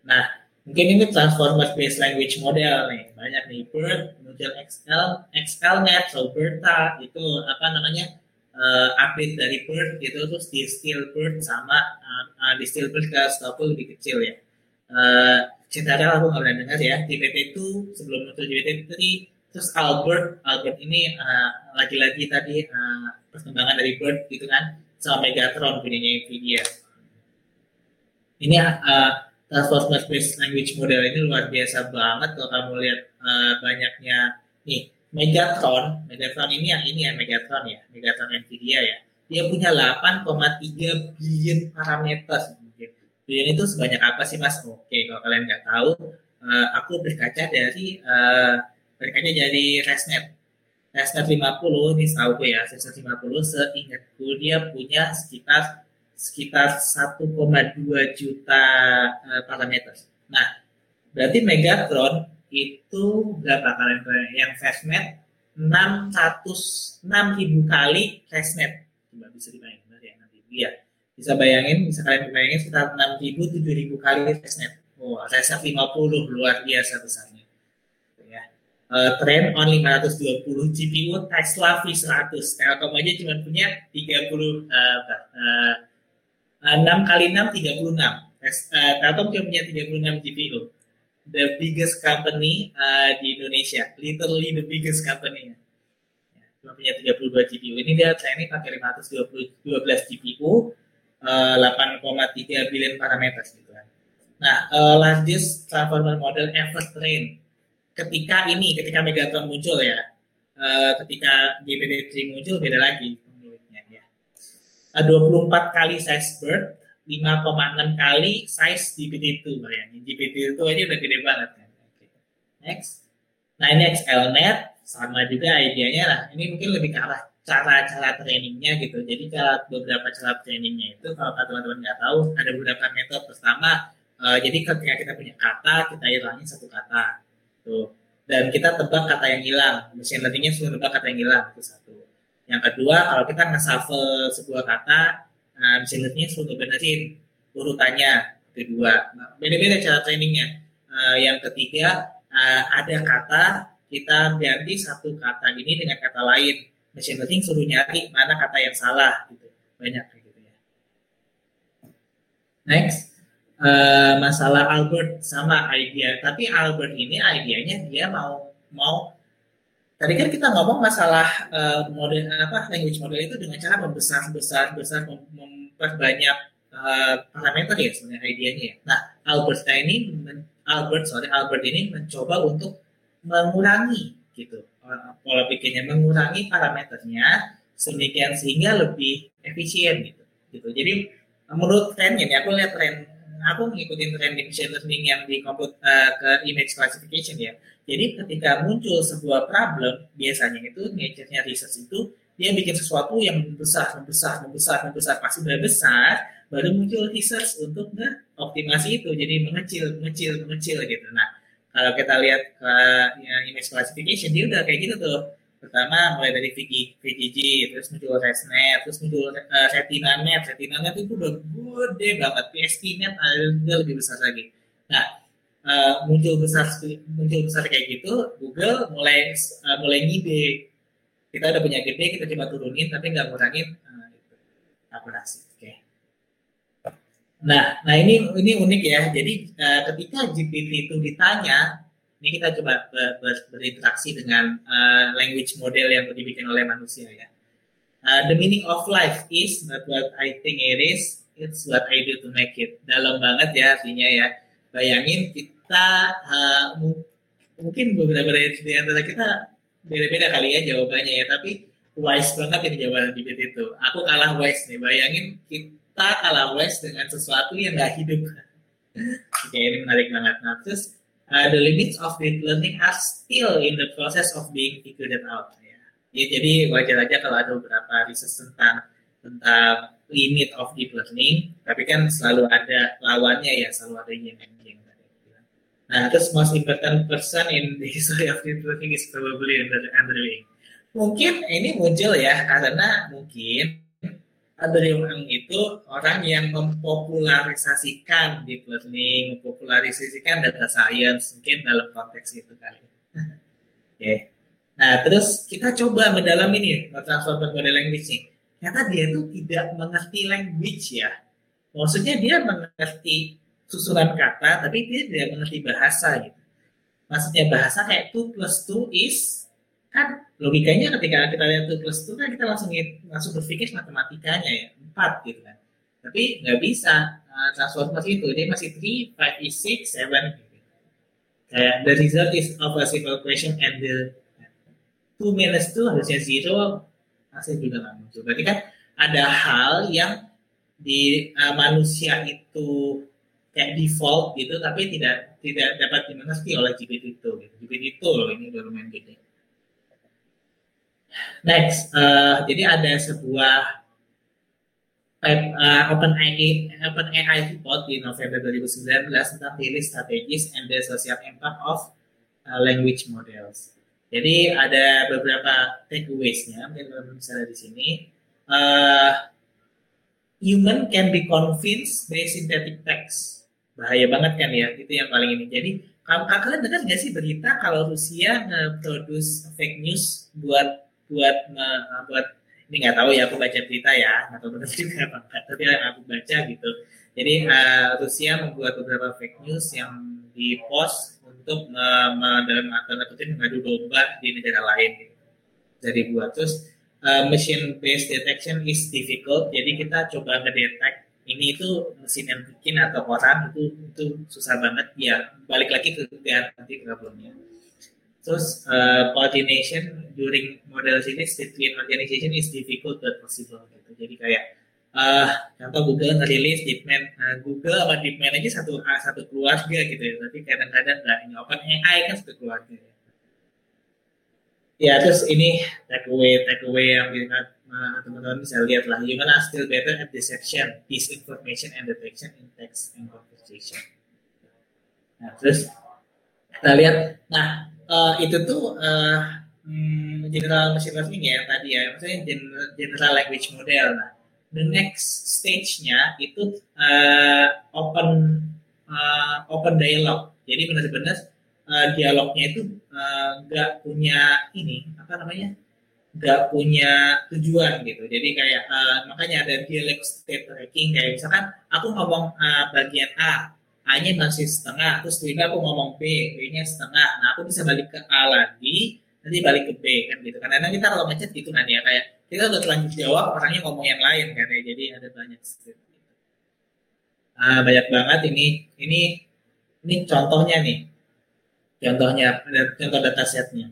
Nah, Mungkin ini transformer based language model nih, banyak nih BERT, kemudian XL, XLNet, Roberta itu apa namanya uh, update dari BERT itu terus di still BERT sama uh, uh, di still BERT ke Stoffel lebih kecil ya. Uh, Cintara aku nggak pernah dengar ya. GPT-2 sebelum muncul GPT-3 terus Albert Albert ini lagi lagi-lagi tadi uh, perkembangan dari BERT gitu kan sama Megatron punyanya Nvidia. Ini uh, transformer based language model ini luar biasa banget kalau kamu lihat uh, banyaknya nih Megatron, Megatron ini yang ini ya Megatron ya, Megatron Nvidia ya. Dia punya 8,3 billion parameter. Billion itu sebanyak apa sih mas? Oke, kalau kalian nggak tahu, uh, aku berkaca dari uh, berkaca dari ResNet. ResNet 50 ini tahu ya, ResNet 50 seingatku dia punya sekitar sekitar 1,2 juta uh, parameter. Nah, berarti Megatron itu berapa kalian yang fastnet 600 6000 kali fastnet. Coba bisa dibayangin ya nanti dia. Bisa bayangin, bisa kalian bayangin sekitar 6000 7000 kali fastnet. Oh, fastnet 50 luar biasa besarnya. Ya. Uh, trend on 520 GPU Tesla V100. Telkom aja cuma punya 30 uh, uh, 6 kali 6 36. Uh, Telkom cuma punya 36 GPU. The biggest company uh, di Indonesia, literally the biggest company. Ya, cuma punya 32 GPU. Ini dia training pakai 512 GPU, uh, 8,3 billion parameter gitu kan. Nah, uh, largest transformer model ever trained. Ketika ini, ketika Megatron muncul ya, uh, ketika GPT-3 muncul beda lagi 24 kali size bird, 5,6 kali size GPT-2 bayangin. GPT-2 aja udah gede banget kan. Okay. Next. Nah ini XLNet sama juga idenya lah. Ini mungkin lebih ke arah cara-cara trainingnya gitu. Jadi cara beberapa cara trainingnya itu kalau teman-teman nggak tahu ada beberapa metode. Pertama, uh, jadi ketika kita punya kata kita hilangin satu kata tuh dan kita tebak kata yang hilang. Mesin learningnya sudah tebak kata yang hilang itu satu. Yang kedua, kalau kita nge-shuffle sebuah kata, nah, mesin learning sudah benerin urutannya. Kedua, nah, beda-beda cara trainingnya. Uh, yang ketiga, uh, ada kata, kita ganti satu kata ini dengan kata lain. Mesin learning suruh nyari mana kata yang salah. Gitu. Banyak gitu ya. Next, uh, masalah Albert sama idea. Tapi Albert ini idenya dia mau mau Tadi kan kita ngomong masalah uh, model apa language model itu dengan cara membesar besar besar mem memperbanyak uh, parameter ya sebenarnya idenya. Ya. Nah Albert ini Albert sorry Albert ini mencoba untuk mengurangi gitu pola pikirnya mengurangi parameternya sedemikian sehingga lebih efisien gitu gitu. Jadi menurut trennya nih aku lihat tren aku ngikutin tren di machine learning yang di uh, ke image classification ya jadi ketika muncul sebuah problem, biasanya itu nature-nya research itu dia bikin sesuatu yang membesar, membesar, membesar, membesar. Pas sudah besar, baru muncul research untuk optimasi itu. Jadi mengecil, mengecil, mengecil gitu. Nah, kalau kita lihat uh, ya, image classification, dia udah kayak gitu tuh. Pertama mulai dari VG, VGG, terus muncul ResNet, terus muncul uh, RetinaNet. RetinaNet itu udah gede banget. PSPNet ada lebih besar lagi. Nah, uh, muncul besar muncul besar kayak gitu, Google mulai uh, mulai ngide. Kita udah punya gede, kita coba turunin, tapi nggak ngurangin uh, akurasi. Oke. Okay. Nah, nah ini ini unik ya. Jadi uh, ketika GPT itu ditanya, ini kita coba ber, ber, berinteraksi dengan uh, language model yang dibikin oleh manusia ya. Uh, the meaning of life is not what I think it is, it's what I do to make it. Dalam banget ya artinya ya. Bayangin kita uh, mungkin beberapa dari antara kita beda-beda kali ya jawabannya ya. Tapi wise banget ini jawaban bibit itu. Aku kalah wise nih. Bayangin kita kalah wise dengan sesuatu yang nggak hidup. [LAUGHS] Oke ini menarik banget. Nah terus uh, the limits of deep learning are still in the process of being figured out ya. ya jadi wajar aja kalau ada beberapa riset tentang tentang limit of deep learning tapi kan selalu ada lawannya ya selalu ada yang Nah, terus most important person in the history of networking is probably Andrew Ng. Mungkin ini muncul ya karena mungkin Andrew Ng itu orang yang mempopularisasikan deep learning, mempopularisasikan data science, mungkin dalam konteks itu kali. [LAUGHS] Oke. Okay. Nah, terus kita coba mendalami nih transformer model language nih. Ternyata dia itu tidak mengerti language ya. Maksudnya dia mengerti susunan kata, tapi dia tidak mengerti bahasa gitu. Maksudnya bahasa kayak 2 plus 2 is kan logikanya ketika kita lihat 2 plus 2 kan kita langsung langsung berpikir matematikanya ya 4 gitu kan tapi nggak bisa uh, transformasi itu dia masih 3, 5 is 6, 7 gitu. kayak the result is of a simple question and the 2 minus 2 harusnya 0 masih juga nggak muncul berarti kan ada hal yang di uh, manusia itu kayak default gitu tapi tidak tidak dapat dimengerti oleh GPT itu gitu. GPT itu loh ini baru main gede Next, uh, jadi ada sebuah uh, Open AI Open AI report di November 2019 tentang daily strategies and the social impact of uh, language models. Jadi ada beberapa takeaways-nya, mungkin bisa di sini. Uh, human can be convinced by synthetic text. Bahaya banget kan ya, itu yang paling ini. Jadi kalian dengar nggak sih berita kalau Rusia nge-produce fake news buat buat uh, buat ini nggak tahu ya aku baca berita ya atau benar juga apa enggak tapi yang aku baca gitu. Jadi uh, Rusia membuat beberapa fake news yang di post untuk uh, dalam tanda kutip mengadu domba di negara lain gitu. jadi buat terus uh, machine based detection is difficult. Jadi kita coba ngedetek ini itu mesin yang bikin atau orang itu itu susah banget. Ya balik lagi ke nanti problemnya Terus uh, coordination during model series between organization is difficult but possible gitu. Jadi kayak uh, contoh Google ngerilis DeepMind, uh, Google sama DeepMind aja satu uh, satu keluarga gitu ya. Tapi kadang-kadang nggak ini Open AI kan satu keluarga. Ya. ya terus ini takeaway takeaway yang kita uh, teman-teman bisa lihat lah. Human are still better at deception, disinformation and detection in text and conversation. Nah terus kita lihat, nah uh, itu tuh uh, general machine learning ya tadi ya, maksudnya general, general language model. Nah, the next stage-nya itu uh, open uh, open dialog. Jadi benar-benar uh, dialognya itu nggak uh, punya ini apa namanya nggak punya tujuan gitu. Jadi kayak uh, makanya ada dialog state tracking kayak misalkan aku ngomong uh, bagian A, A-nya masih setengah, terus tiba aku ngomong B, B-nya setengah. Nah, aku bisa balik ke A lagi, nanti balik ke B kan gitu. Karena kita kalau macet gitu kan ya kayak kita udah terlanjur jawab, orangnya ngomong yang lain kan ya. Jadi ada banyak gitu. Ah, banyak banget ini ini ini contohnya nih. Contohnya contoh data setnya.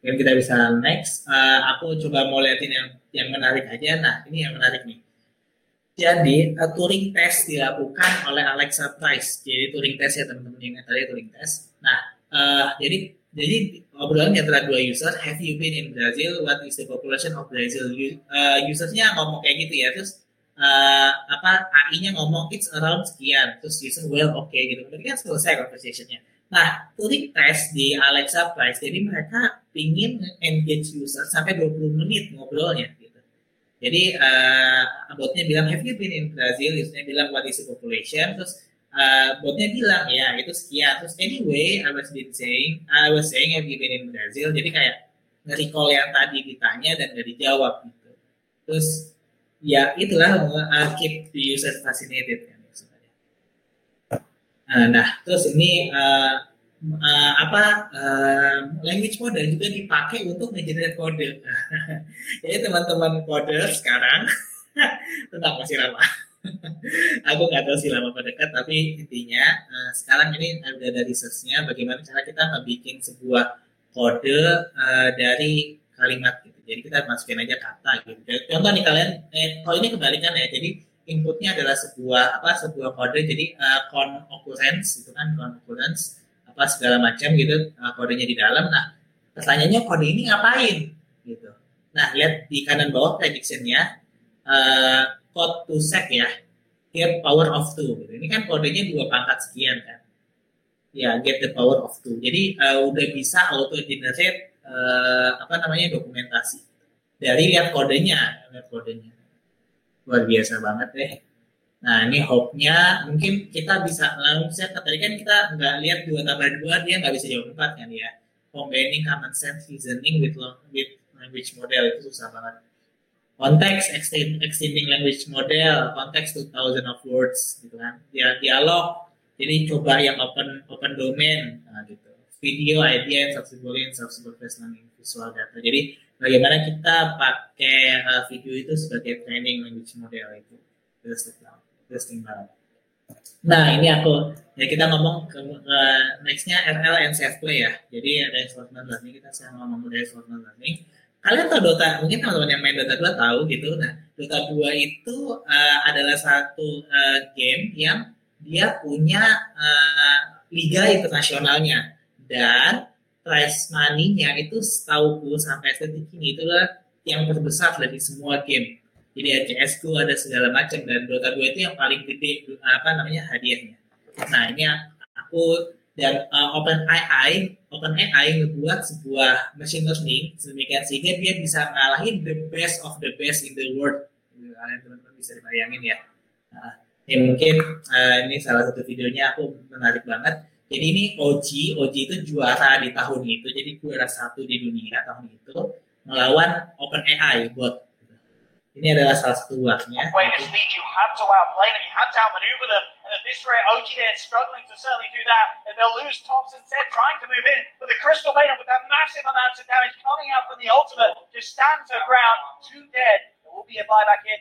Dan kita bisa next. Uh, aku coba mau liatin yang yang menarik aja. Nah, ini yang menarik nih jadi uh, Turing test dilakukan oleh Alexa Price. Jadi Turing test ya teman-teman yang tadi Turing test. Nah, uh, jadi jadi obrolan antara dua user, have you been in Brazil? What is the population of Brazil? Uh, usernya ngomong kayak gitu ya, terus uh, apa AI-nya ngomong it's around sekian, terus user well oke okay, gitu. Berarti kan selesai conversationnya. Nah, Turing test di Alexa Price, jadi mereka ingin engage user sampai 20 menit ngobrolnya. Jadi uh, botnya bilang have you been in Brazil? Usernya bilang what is the population? Terus uh, botnya bilang ya itu sekian. Terus anyway I was been saying I was saying have you been in Brazil? Jadi kayak nge-recall yang tadi ditanya dan gak dijawab gitu. Terus ya itulah uh, keep the user fascinated kan Uh, nah terus ini uh, uh, apa uh, language model juga dipakai untuk mengenerate kode. [LAUGHS] Jadi teman-teman kode sekarang [LAUGHS] tentang masih lama. [LAUGHS] Aku nggak tahu sih lama dekat, tapi intinya uh, sekarang ini ada dari researchnya bagaimana cara kita membuat sebuah kode uh, dari kalimat gitu. Jadi kita masukin aja kata gitu. Contoh nih kalian, eh, kalau ini kebalikan ya. Jadi inputnya adalah sebuah apa sebuah kode jadi uh, con occurrence itu kan con occurrence apa segala macam gitu uh, kodenya di dalam. Nah pertanyaannya kode ini ngapain? Gitu. Nah lihat di kanan bawah predictionnya uh, code to set ya. Get power of two. Gitu. ini kan kodenya dua pangkat sekian kan. Ya get the power of two. Jadi uh, udah bisa auto generate uh, apa namanya dokumentasi. Dari lihat kodenya. Lihat kodenya. Luar biasa banget deh. Nah ini hope-nya mungkin kita bisa langsung set tadi kan kita nggak lihat dua tambah dua dia nggak bisa jawab empat kan ya. Combining common sense reasoning with with language model itu susah banget. Context extending language model, context 2000 of words gitu kan. Dia dialog, jadi coba yang open open domain nah, gitu. Video, idea, subsidiary, subsidiary learning visual data. Jadi bagaimana kita pakai uh, video itu sebagai training language model itu. Interesting banget. Nah ini aku ya kita ngomong ke uh, nextnya RL and self play ya. Jadi ada reinforcement learning kita sekarang ngomong reinforcement learning. Kalian tahu Dota, mungkin teman-teman yang main Dota 2 tahu gitu. Nah Dota 2 itu uh, adalah satu uh, game yang dia punya uh, liga internasionalnya dan prize money-nya itu setahu sampai detik ini itu adalah yang terbesar dari semua game. Jadi ada CS2 ada segala macam dan Dota 2 itu yang paling gede apa namanya hadiahnya. Nah ini aku dan uh, Open AI Open AI ngebuat sebuah machine learning sedemikian sehingga dia bisa ngalahin the best of the best in the world. Kalian teman-teman bisa bayangin ya. Nah, ya mungkin uh, ini salah satu videonya aku menarik banget jadi ini OG, OG itu juara di tahun itu, jadi juara satu di dunia tahun itu melawan OpenAI bot. Ini adalah salah satu buahnya. Way to speed, you have to outplay them, you have to outmaneuver them. And at this rate, OG there struggling to certainly do that. And they'll lose Thompson said trying to move in. But the Crystal Maiden with that massive amount of damage coming out from the ultimate just stands her ground, two dead. There will be a buyback in.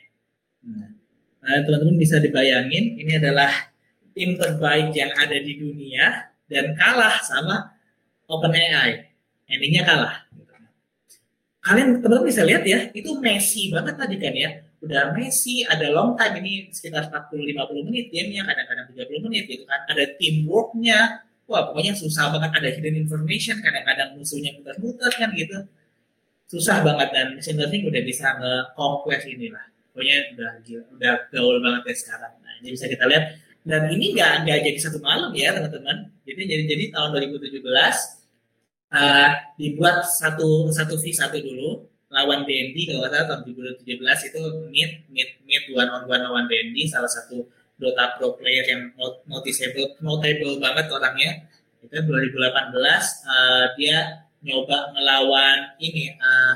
Nah, teman-teman bisa dibayangin ini adalah tim terbaik yang ada di dunia dan kalah sama OpenAI. Endingnya kalah. Kalian teman-teman bisa lihat ya, itu Messi banget tadi kan ya. Udah Messi, ada long time ini sekitar 40-50 menit gamenya, kadang-kadang 30 menit gitu kan. Ada teamworknya, wah pokoknya susah banget ada hidden information, kadang-kadang musuhnya muter-muter kan gitu. Susah banget dan machine learning udah bisa nge-conquest inilah pokoknya udah udah gaul banget ya sekarang. Nah, ini bisa kita lihat dan ini nggak nggak jadi satu malam ya teman-teman. Jadi jadi jadi tahun 2017 uh, dibuat satu satu v satu dulu lawan DND kalau salah tahun 2017 itu mid mid mid one on one lawan DND salah satu Dota Pro player yang noticeable notable banget orangnya itu 2018 uh, dia nyoba melawan ini uh,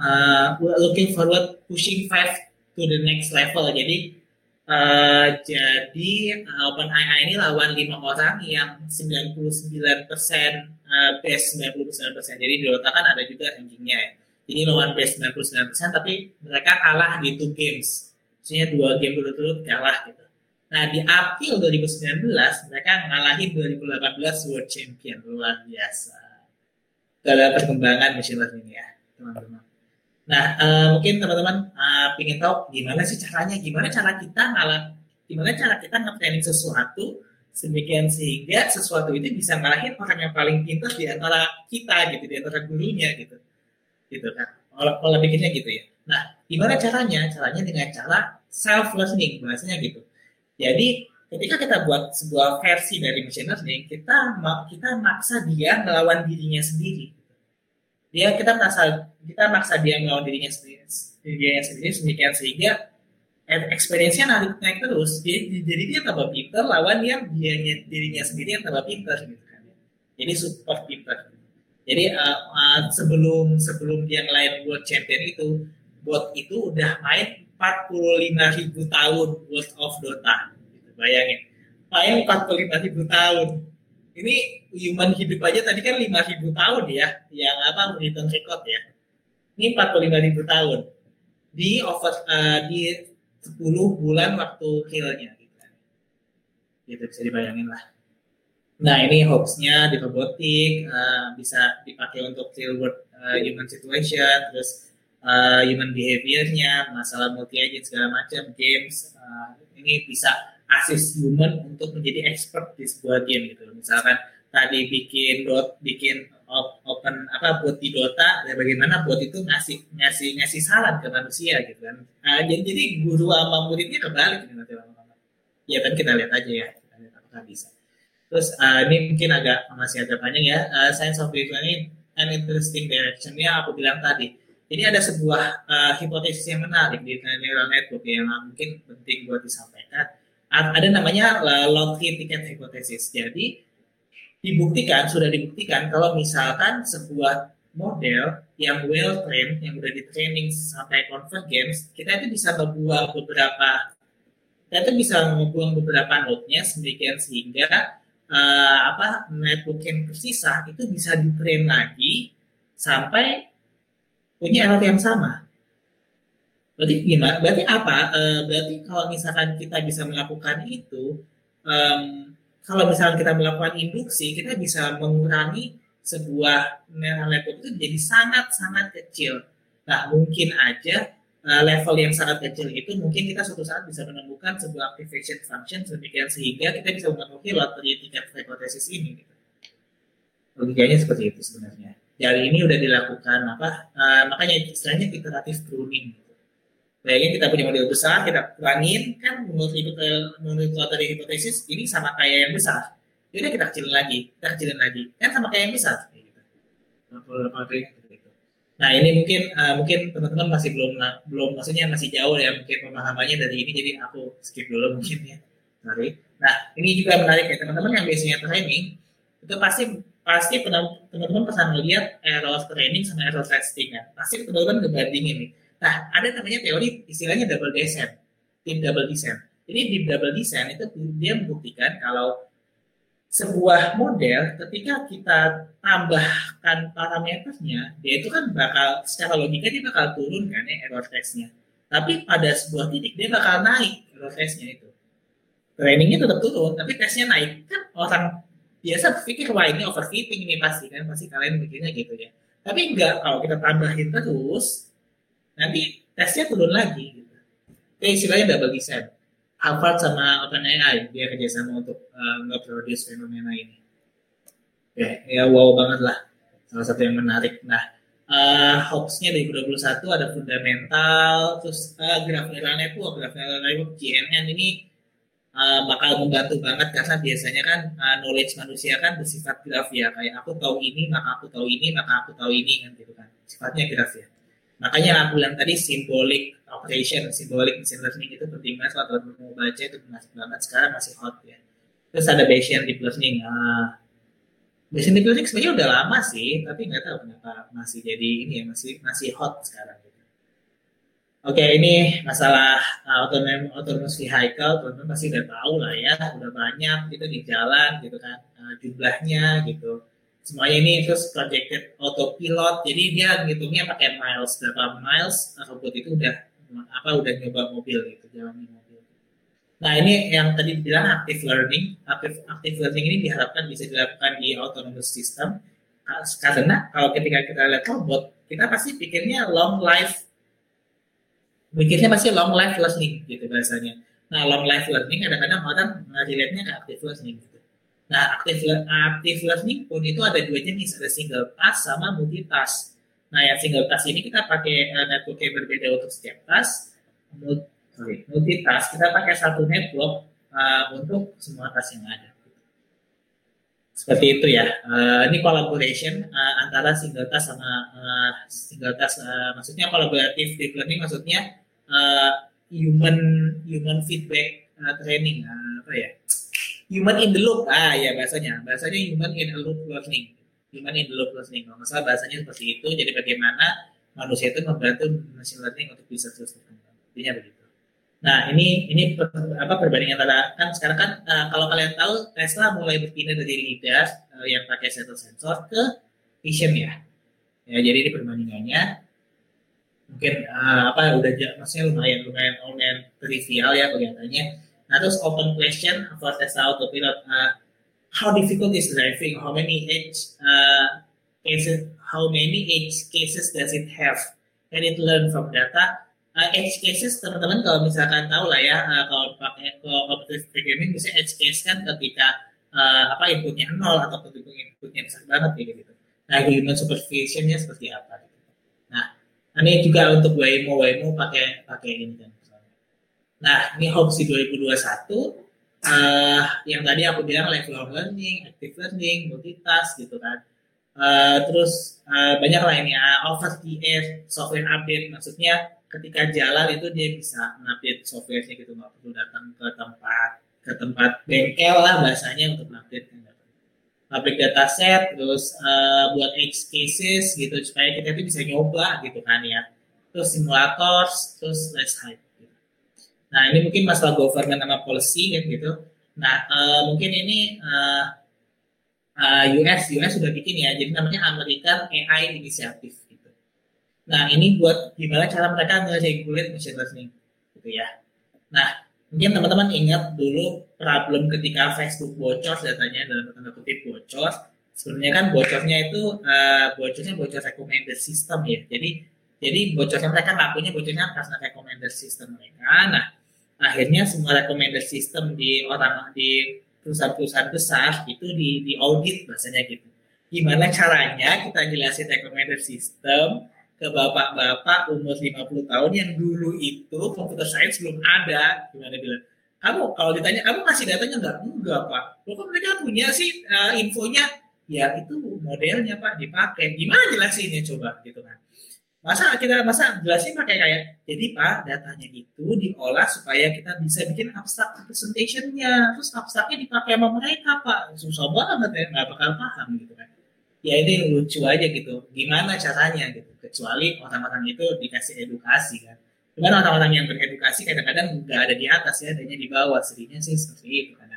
uh, looking forward pushing five to the next level. Jadi uh, jadi uh, AI ini lawan lima orang yang 99% uh, base 99%. Jadi di Dota kan ada juga rankingnya ya. Jadi lawan base 99% tapi mereka kalah di two games. Maksudnya dua game berturut-turut kalah gitu. Nah di April 2019 mereka ngalahin 2018 World Champion luar biasa. Dalam perkembangan machine learning ya teman-teman. Nah, uh, mungkin teman-teman uh, ingin tahu gimana sih caranya, gimana cara kita ngalah, gimana cara kita nge sesuatu sedemikian sehingga sesuatu itu bisa ngalahin orang yang paling pintar di antara kita gitu, di antara gurunya gitu, gitu kan. Kalau pola bikinnya gitu ya. Nah, gimana caranya? Caranya dengan cara self learning bahasanya gitu. Jadi ketika kita buat sebuah versi dari machine learning, kita kita maksa dia melawan dirinya sendiri dia kita merasa kita maksa dia melawan dirinya sendiri dirinya sendiri sedemikian sehingga experience-nya naik, naik terus. Jadi, jadi dia tambah pinter lawan yang dia dirinya sendiri yang tambah pinter gitu kan. Jadi support pinter jadi uh, uh, sebelum sebelum dia ngelain world champion itu bot itu udah main 45 ribu tahun World of Dota. Gitu, bayangin. Main 45 ribu tahun ini human hidup aja tadi kan 5000 tahun ya yang apa menghitung record ya. Ini 45.000 tahun. Di over uh, di 10 bulan waktu killnya gitu. gitu bisa dibayangin lah. Nah ini hoaxnya di robotik uh, bisa dipakai untuk real world uh, human situation terus uh, human behaviornya masalah multi agent segala macam games uh, ini bisa assist human untuk menjadi expert di sebuah game gitu. Misalkan tadi bikin dot bikin open apa buat di Dota ya bagaimana buat itu ngasih ngasih ngasih saran ke manusia gitu kan. Nah, jadi, jadi guru sama muridnya kebalik nih nanti lama-lama. Ya kan kita lihat aja ya, kita lihat apakah bisa. Terus uh, ini mungkin agak masih agak panjang ya. Uh, science of visual ini an interesting directionnya aku bilang tadi ini ada sebuah uh, hipotesis yang menarik di neural network yang mungkin penting buat disampaikan. Ada namanya uh, lottery ticket hypothesis. Jadi dibuktikan, sudah dibuktikan kalau misalkan sebuah model yang well trained, yang udah di training sampai convergence, kita itu bisa membuang beberapa kita itu bisa membuang beberapa node-nya sedemikian sehingga uh, apa network yang tersisa itu bisa di train lagi sampai punya error yang sama. Berarti gimana? Berarti apa? Uh, berarti kalau misalkan kita bisa melakukan itu, um, kalau misalkan kita melakukan induksi, kita bisa mengurangi sebuah neural network itu jadi sangat-sangat kecil. Nah, mungkin aja uh, level yang sangat kecil itu mungkin kita suatu saat bisa menemukan sebuah activation function sedemikian sehingga kita bisa memenuhi lottery ticket hypothesis ini. Gitu. Logikanya seperti itu sebenarnya. Dari ini udah dilakukan apa? Uh, makanya istilahnya iteratif pruning. Gitu. Bayangin kita punya model besar, kita kurangin kan menurut itu menurut lottery hypothesis ini sama kayak yang besar. Jadi kita kecilin lagi, kita kecilin lagi, kan sama kayak yang besar. Gitu. Nah ini mungkin uh, mungkin teman-teman masih belum belum maksudnya masih jauh ya mungkin pemahamannya dari ini jadi aku skip dulu mungkin ya. Sorry. Nah ini juga menarik ya teman-teman yang biasanya training itu pasti pasti teman-teman pernah melihat error training sama error testing kan. Pasti teman-teman ngebandingin nih. Nah ada namanya teori istilahnya double descent, tim double descent. Jadi di double descent itu dia membuktikan kalau sebuah model ketika kita tambahkan parameternya dia itu kan bakal secara logika dia bakal turun kan ya error testnya. Tapi pada sebuah titik dia bakal naik error testnya itu. Trainingnya tetap turun tapi tesnya naik. Kan orang biasa berpikir wah ini overfitting ini pasti kan? Pasti kalian mikirnya gitu ya. Tapi enggak kalau kita tambahin terus nanti tesnya turun lagi gitu. Itu istilahnya double descent Harvard sama OpenAI dia kerjasama untuk uh, fenomena ini. Oke, ya wow banget lah. Salah satu yang menarik. Nah, uh, hoaxnya dari 2021 ada fundamental, terus uh, graph neural network, graph neural network GNN ini uh, bakal membantu banget karena biasanya kan uh, knowledge manusia kan bersifat graf ya kayak aku tahu ini maka aku tahu ini maka aku tahu ini kan gitu kan sifatnya graf ya makanya aku bilang tadi simbolik operation symbolic machine learning itu penting banget kalau teman mau baca itu menarik banget sekarang masih hot ya. Terus ada Bayesian deep learning. Ah Bayesian deep learning sebenarnya udah lama sih tapi nggak tahu kenapa masih jadi ini ya masih masih hot sekarang gitu. Oke ini masalah uh, autonomous autonomous vehicle teman-teman pasti udah tahu lah ya udah banyak gitu di jalan gitu kan uh, jumlahnya gitu semuanya ini terus projected autopilot jadi dia ngitungnya pakai miles berapa miles robot itu udah apa udah nyoba mobil gitu jalan di mobil. Nah ini yang tadi bilang active learning, active active learning ini diharapkan bisa dilakukan di autonomous system karena kalau ketika kita lihat robot kita pasti pikirnya long life pikirnya pasti long life learning gitu bahasanya. Nah long life learning kadang-kadang orang ngelihatnya ke active learning. Nah active active learning pun itu ada dua jenis ada single task sama multi task. Nah, yang single task ini kita pakai uh, network yang berbeda untuk setiap task. Sorry, multi task kita pakai satu network uh, untuk semua task yang ada. Seperti itu ya. Uh, ini collaboration uh, antara single task sama uh, single task. Uh, maksudnya kolaboratif deep learning maksudnya uh, human human feedback uh, training. Uh, apa ya? Human in the loop. Ah ya bahasanya. Bahasanya human in the loop learning human in the loop learning. Kalau masalah bahasanya seperti itu, jadi bagaimana manusia itu membantu machine learning untuk bisa terus berkembang. Intinya begitu. Nah ini ini per, apa perbandingan antara kan sekarang kan uh, kalau kalian tahu Tesla mulai berpindah dari lidar uh, yang pakai sensor sensor ke vision ya. Ya jadi ini perbandingannya mungkin uh, apa udah maksudnya lumayan lumayan lumayan trivial ya kelihatannya. Nah terus open question for Tesla Autopilot. Uh, how difficult is driving? How many edge uh, cases? How many edge cases does it have? Can it learn from data? Uh, edge cases teman-teman kalau misalkan tahu lah ya uh, kalau pakai kalau competitive programming bisa edge case kan ketika uh, apa inputnya nol atau ketika inputnya besar banget kayak gitu. Nah human supervisionnya seperti apa? Gitu. Nah ini juga untuk Waymo Waymo pakai pakai ini kan. Nah ini Hopsi 2021 uh, yang tadi aku bilang lifelong learning, active learning, multitask gitu kan. uh, terus uh, banyak lainnya over the air software update maksudnya ketika jalan itu dia bisa mengupdate softwarenya gitu nggak perlu datang ke tempat ke tempat bengkel lah bahasanya untuk update public data set terus uh, buat edge cases gitu supaya kita itu bisa nyoba gitu kan ya terus simulator terus let's hype. Nah ini mungkin masalah government sama policy kan gitu nah uh, mungkin ini uh, uh, US US sudah bikin ya jadi namanya American AI Initiative Nah, ini buat gimana cara mereka nge-regulate machine learning gitu ya. Nah, mungkin teman-teman ingat dulu problem ketika Facebook bocor datanya dalam tanda kutip bocor. Sebenarnya kan bocornya itu uh, bocornya bocor recommender system ya. Jadi jadi bocornya mereka ngakunya bocornya karena recommender system mereka. Nah, akhirnya semua recommender system di orang di perusahaan-perusahaan besar itu di, di audit bahasanya gitu. Gimana caranya kita jelasin recommender system ke bapak-bapak umur 50 tahun yang dulu itu komputer science belum ada? Gimana bilang? Kamu kalau ditanya kamu kasih datanya enggak enggak pak. Lo kan mereka punya sih uh, infonya? Ya itu modelnya pak dipakai. Gimana jelasinnya coba? Gitu kan masa kita masa jelasin pakai kayak jadi pak datanya itu diolah supaya kita bisa bikin abstrak representationnya terus abstraknya dipakai sama mereka pak. Susah banget ya nggak bakal paham gitu kan. Ya ini lucu aja gitu. Gimana caranya gitu? Kecuali orang-orang itu dikasih edukasi kan. Cuman orang-orang yang beredukasi kadang-kadang nggak ada di atas ya adanya di bawah. Sedihnya sih seperti itu kan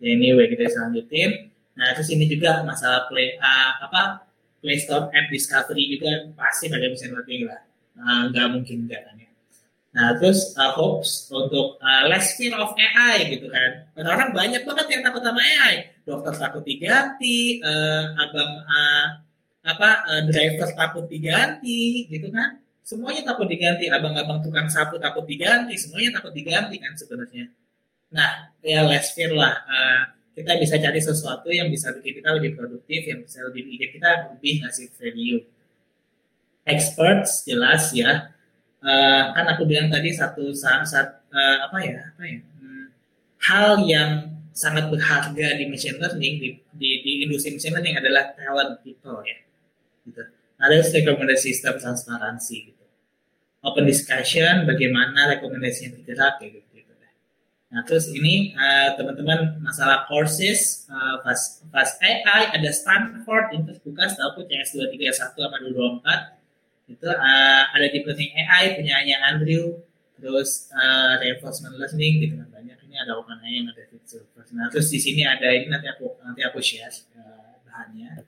ya ini anyway, kita selanjutin nah terus ini juga masalah play uh, apa Play Store app discovery juga pasti pada bisa learning lah nah, nggak mungkin enggak kan ya Nah, terus uh, hopes untuk uh, less fear of AI gitu kan. Orang-orang banyak banget yang takut sama AI. Dokter takut diganti, uh, abang uh, apa uh, driver takut diganti gitu kan. Semuanya takut diganti, abang-abang tukang sapu takut diganti, semuanya takut diganti kan sebenarnya. Nah, ya less fear lah. Uh, kita bisa cari sesuatu yang bisa bikin kita lebih produktif, yang bisa lebih bikin kita lebih ngasih value. Experts jelas ya. Uh, kan aku bilang tadi satu saat, saat uh, apa ya apa ya hmm, hal yang sangat berharga di machine learning di, di, di industri machine learning adalah talent people ya gitu. Ada stakeholder system transparansi gitu. Open discussion bagaimana rekomendasi yang gitu, gitu nah terus ini uh, teman-teman masalah courses uh, fast, fast AI ada Stanford itu buka setahu CS 231 sama 224 itu uh, ada deep learning AI punyanya Andrew terus uh, reinforcement learning gitu kan banyak. Ini ada OpenAI yang ada fitur nah terus di sini ada ini nanti aku nanti aku share uh, bahannya.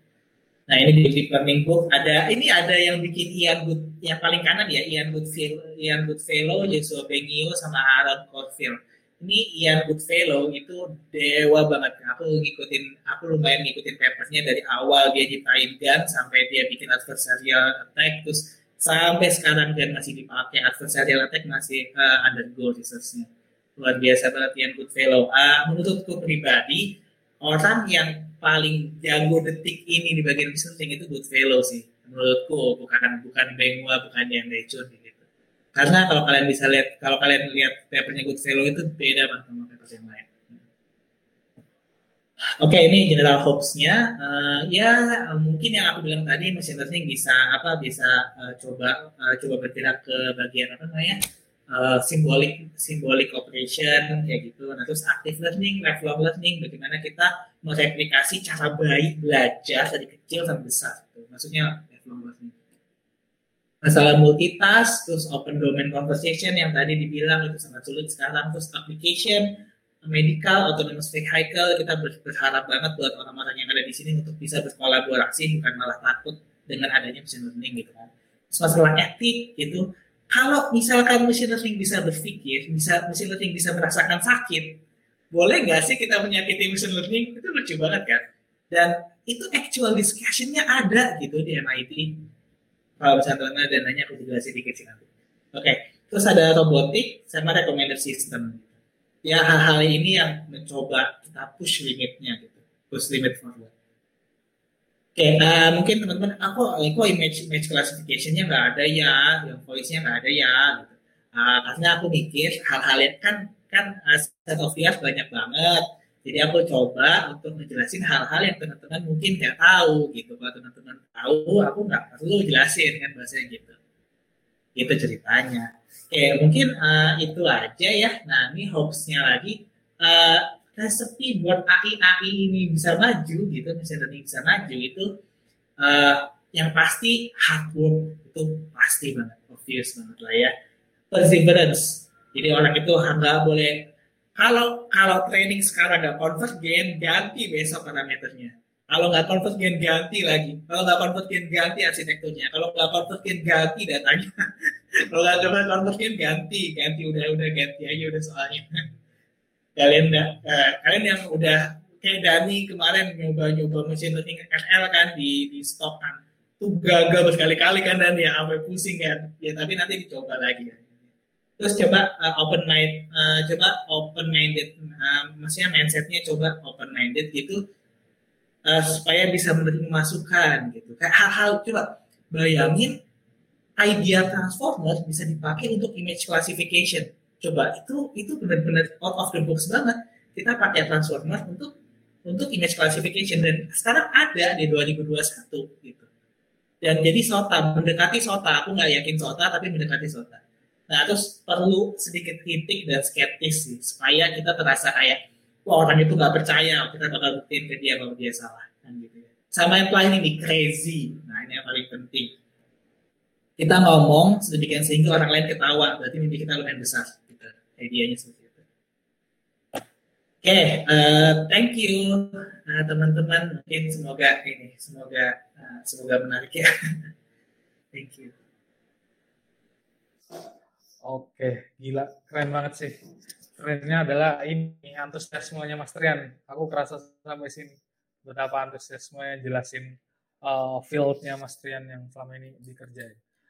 Nah ini di deep learning book ada ini ada yang bikin Ian Good yang paling kanan ya Ian Goodfellow Ian Goodfellow Joshua Bengio sama Aaron Corfield ini Ian Goodfellow itu dewa banget. Aku ngikutin, aku lumayan ngikutin papernya dari awal dia nyiptain gun sampai dia bikin adversarial attack, terus sampai sekarang dia masih dipakai adversarial attack masih uh, undergo researchnya. Luar biasa banget Ian Goodfellow. Uh, menurutku pribadi, orang yang paling jago detik ini di bagian researching itu Goodfellow sih. Menurutku bukan bukan Bengwa, bukan yang Lecun karena kalau kalian bisa lihat, kalau kalian lihat papernya Goodfellow itu beda banget sama paper yang lain. Oke, okay, ini general hopes-nya. Uh, ya mungkin yang aku bilang tadi machine learning bisa apa bisa uh, coba uh, coba bergerak ke bagian apa namanya uh, symbolic symbolic operation kayak gitu. Nah terus active learning, lifelong learning, bagaimana kita mereplikasi cara baik belajar dari kecil sampai besar. Maksudnya lifelong learning masalah multitask, terus open domain conversation yang tadi dibilang itu sangat sulit sekarang, terus application, medical, autonomous vehicle, kita berharap banget buat orang-orang yang ada di sini untuk bisa berkolaborasi, bukan malah takut dengan adanya machine learning gitu kan. Terus masalah etik gitu, kalau misalkan machine learning bisa berpikir, bisa machine learning bisa merasakan sakit, boleh nggak sih kita menyakiti machine learning? Itu lucu banget kan? Dan itu actual discussionnya ada gitu di MIT kalau misalnya dan nanya aku jelasin sedikit sih nanti. Oke, terus ada robotik sama recommender system. Ya hal-hal ini yang mencoba kita push limitnya gitu, push limit forward. Oke, okay, eh, mungkin teman-teman, aku kok image image classification-nya nggak ada ya, yang voice-nya nggak ada ya, gitu. Uh, karena aku mikir hal-hal yang kan kan uh, set of bias banyak banget. Jadi aku coba untuk menjelasin hal-hal yang teman-teman mungkin nggak tahu gitu. Kalau teman-teman tahu, aku nggak perlu jelasin kan bahasanya gitu. Itu ceritanya. Oke, mungkin uh, itu aja ya. Nah, ini hoaxnya lagi. Uh, resepi buat AI AI ini bisa maju gitu, bisa learning bisa maju itu uh, yang pasti hard work itu pasti banget, obvious banget lah ya. Perseverance. Jadi orang itu nggak boleh kalau kalau training sekarang nggak convergen ganti besok parameternya. Kalau nggak convergen ganti lagi. Kalau nggak convergen ganti arsitekturnya. Kalau nggak convergen ganti datanya. [LAUGHS] kalau nggak convergen ganti, ganti udah udah ganti aja udah soalnya. [LAUGHS] kalian uh, kalian yang udah kayak Dani kemarin nyoba-nyoba mesin learning FL kan di di stok kan tuh gagal berkali-kali kan dan ya sampai pusing kan ya tapi nanti dicoba lagi ya terus coba uh, open mind uh, coba open minded uh, maksudnya mindsetnya coba open minded gitu uh, supaya bisa menerima masukan gitu. Kayak hal-hal coba bayangin idea transformer bisa dipakai untuk image classification. Coba itu itu benar-benar out of the box banget. Kita pakai transformer untuk untuk image classification. Dan sekarang ada di 2021 gitu. Dan jadi SOTA mendekati SOTA. Aku nggak yakin SOTA tapi mendekati SOTA Nah, terus perlu sedikit kritik dan skeptis sih, supaya kita terasa kayak, wah orang itu nggak percaya, kita bakal buktiin ke dia kalau dia salah. Kan gitu ya. Sama yang lain ini, crazy. Nah, ini yang paling penting. Kita ngomong sedemikian sehingga orang lain ketawa, berarti mimpi kita lumayan besar. Gitu. Idenya seperti itu. Oke, okay, uh, eh, thank you uh, teman-teman. Mungkin semoga ini, semoga uh, semoga menarik ya. [LAUGHS] thank you. Oke, gila, keren banget sih. Kerennya adalah ini antusiasmenya Mas Trian. Aku kerasa sampai sini betapa antusiasmenya jelasin uh, fieldnya Mas Trian yang selama ini dikerjain.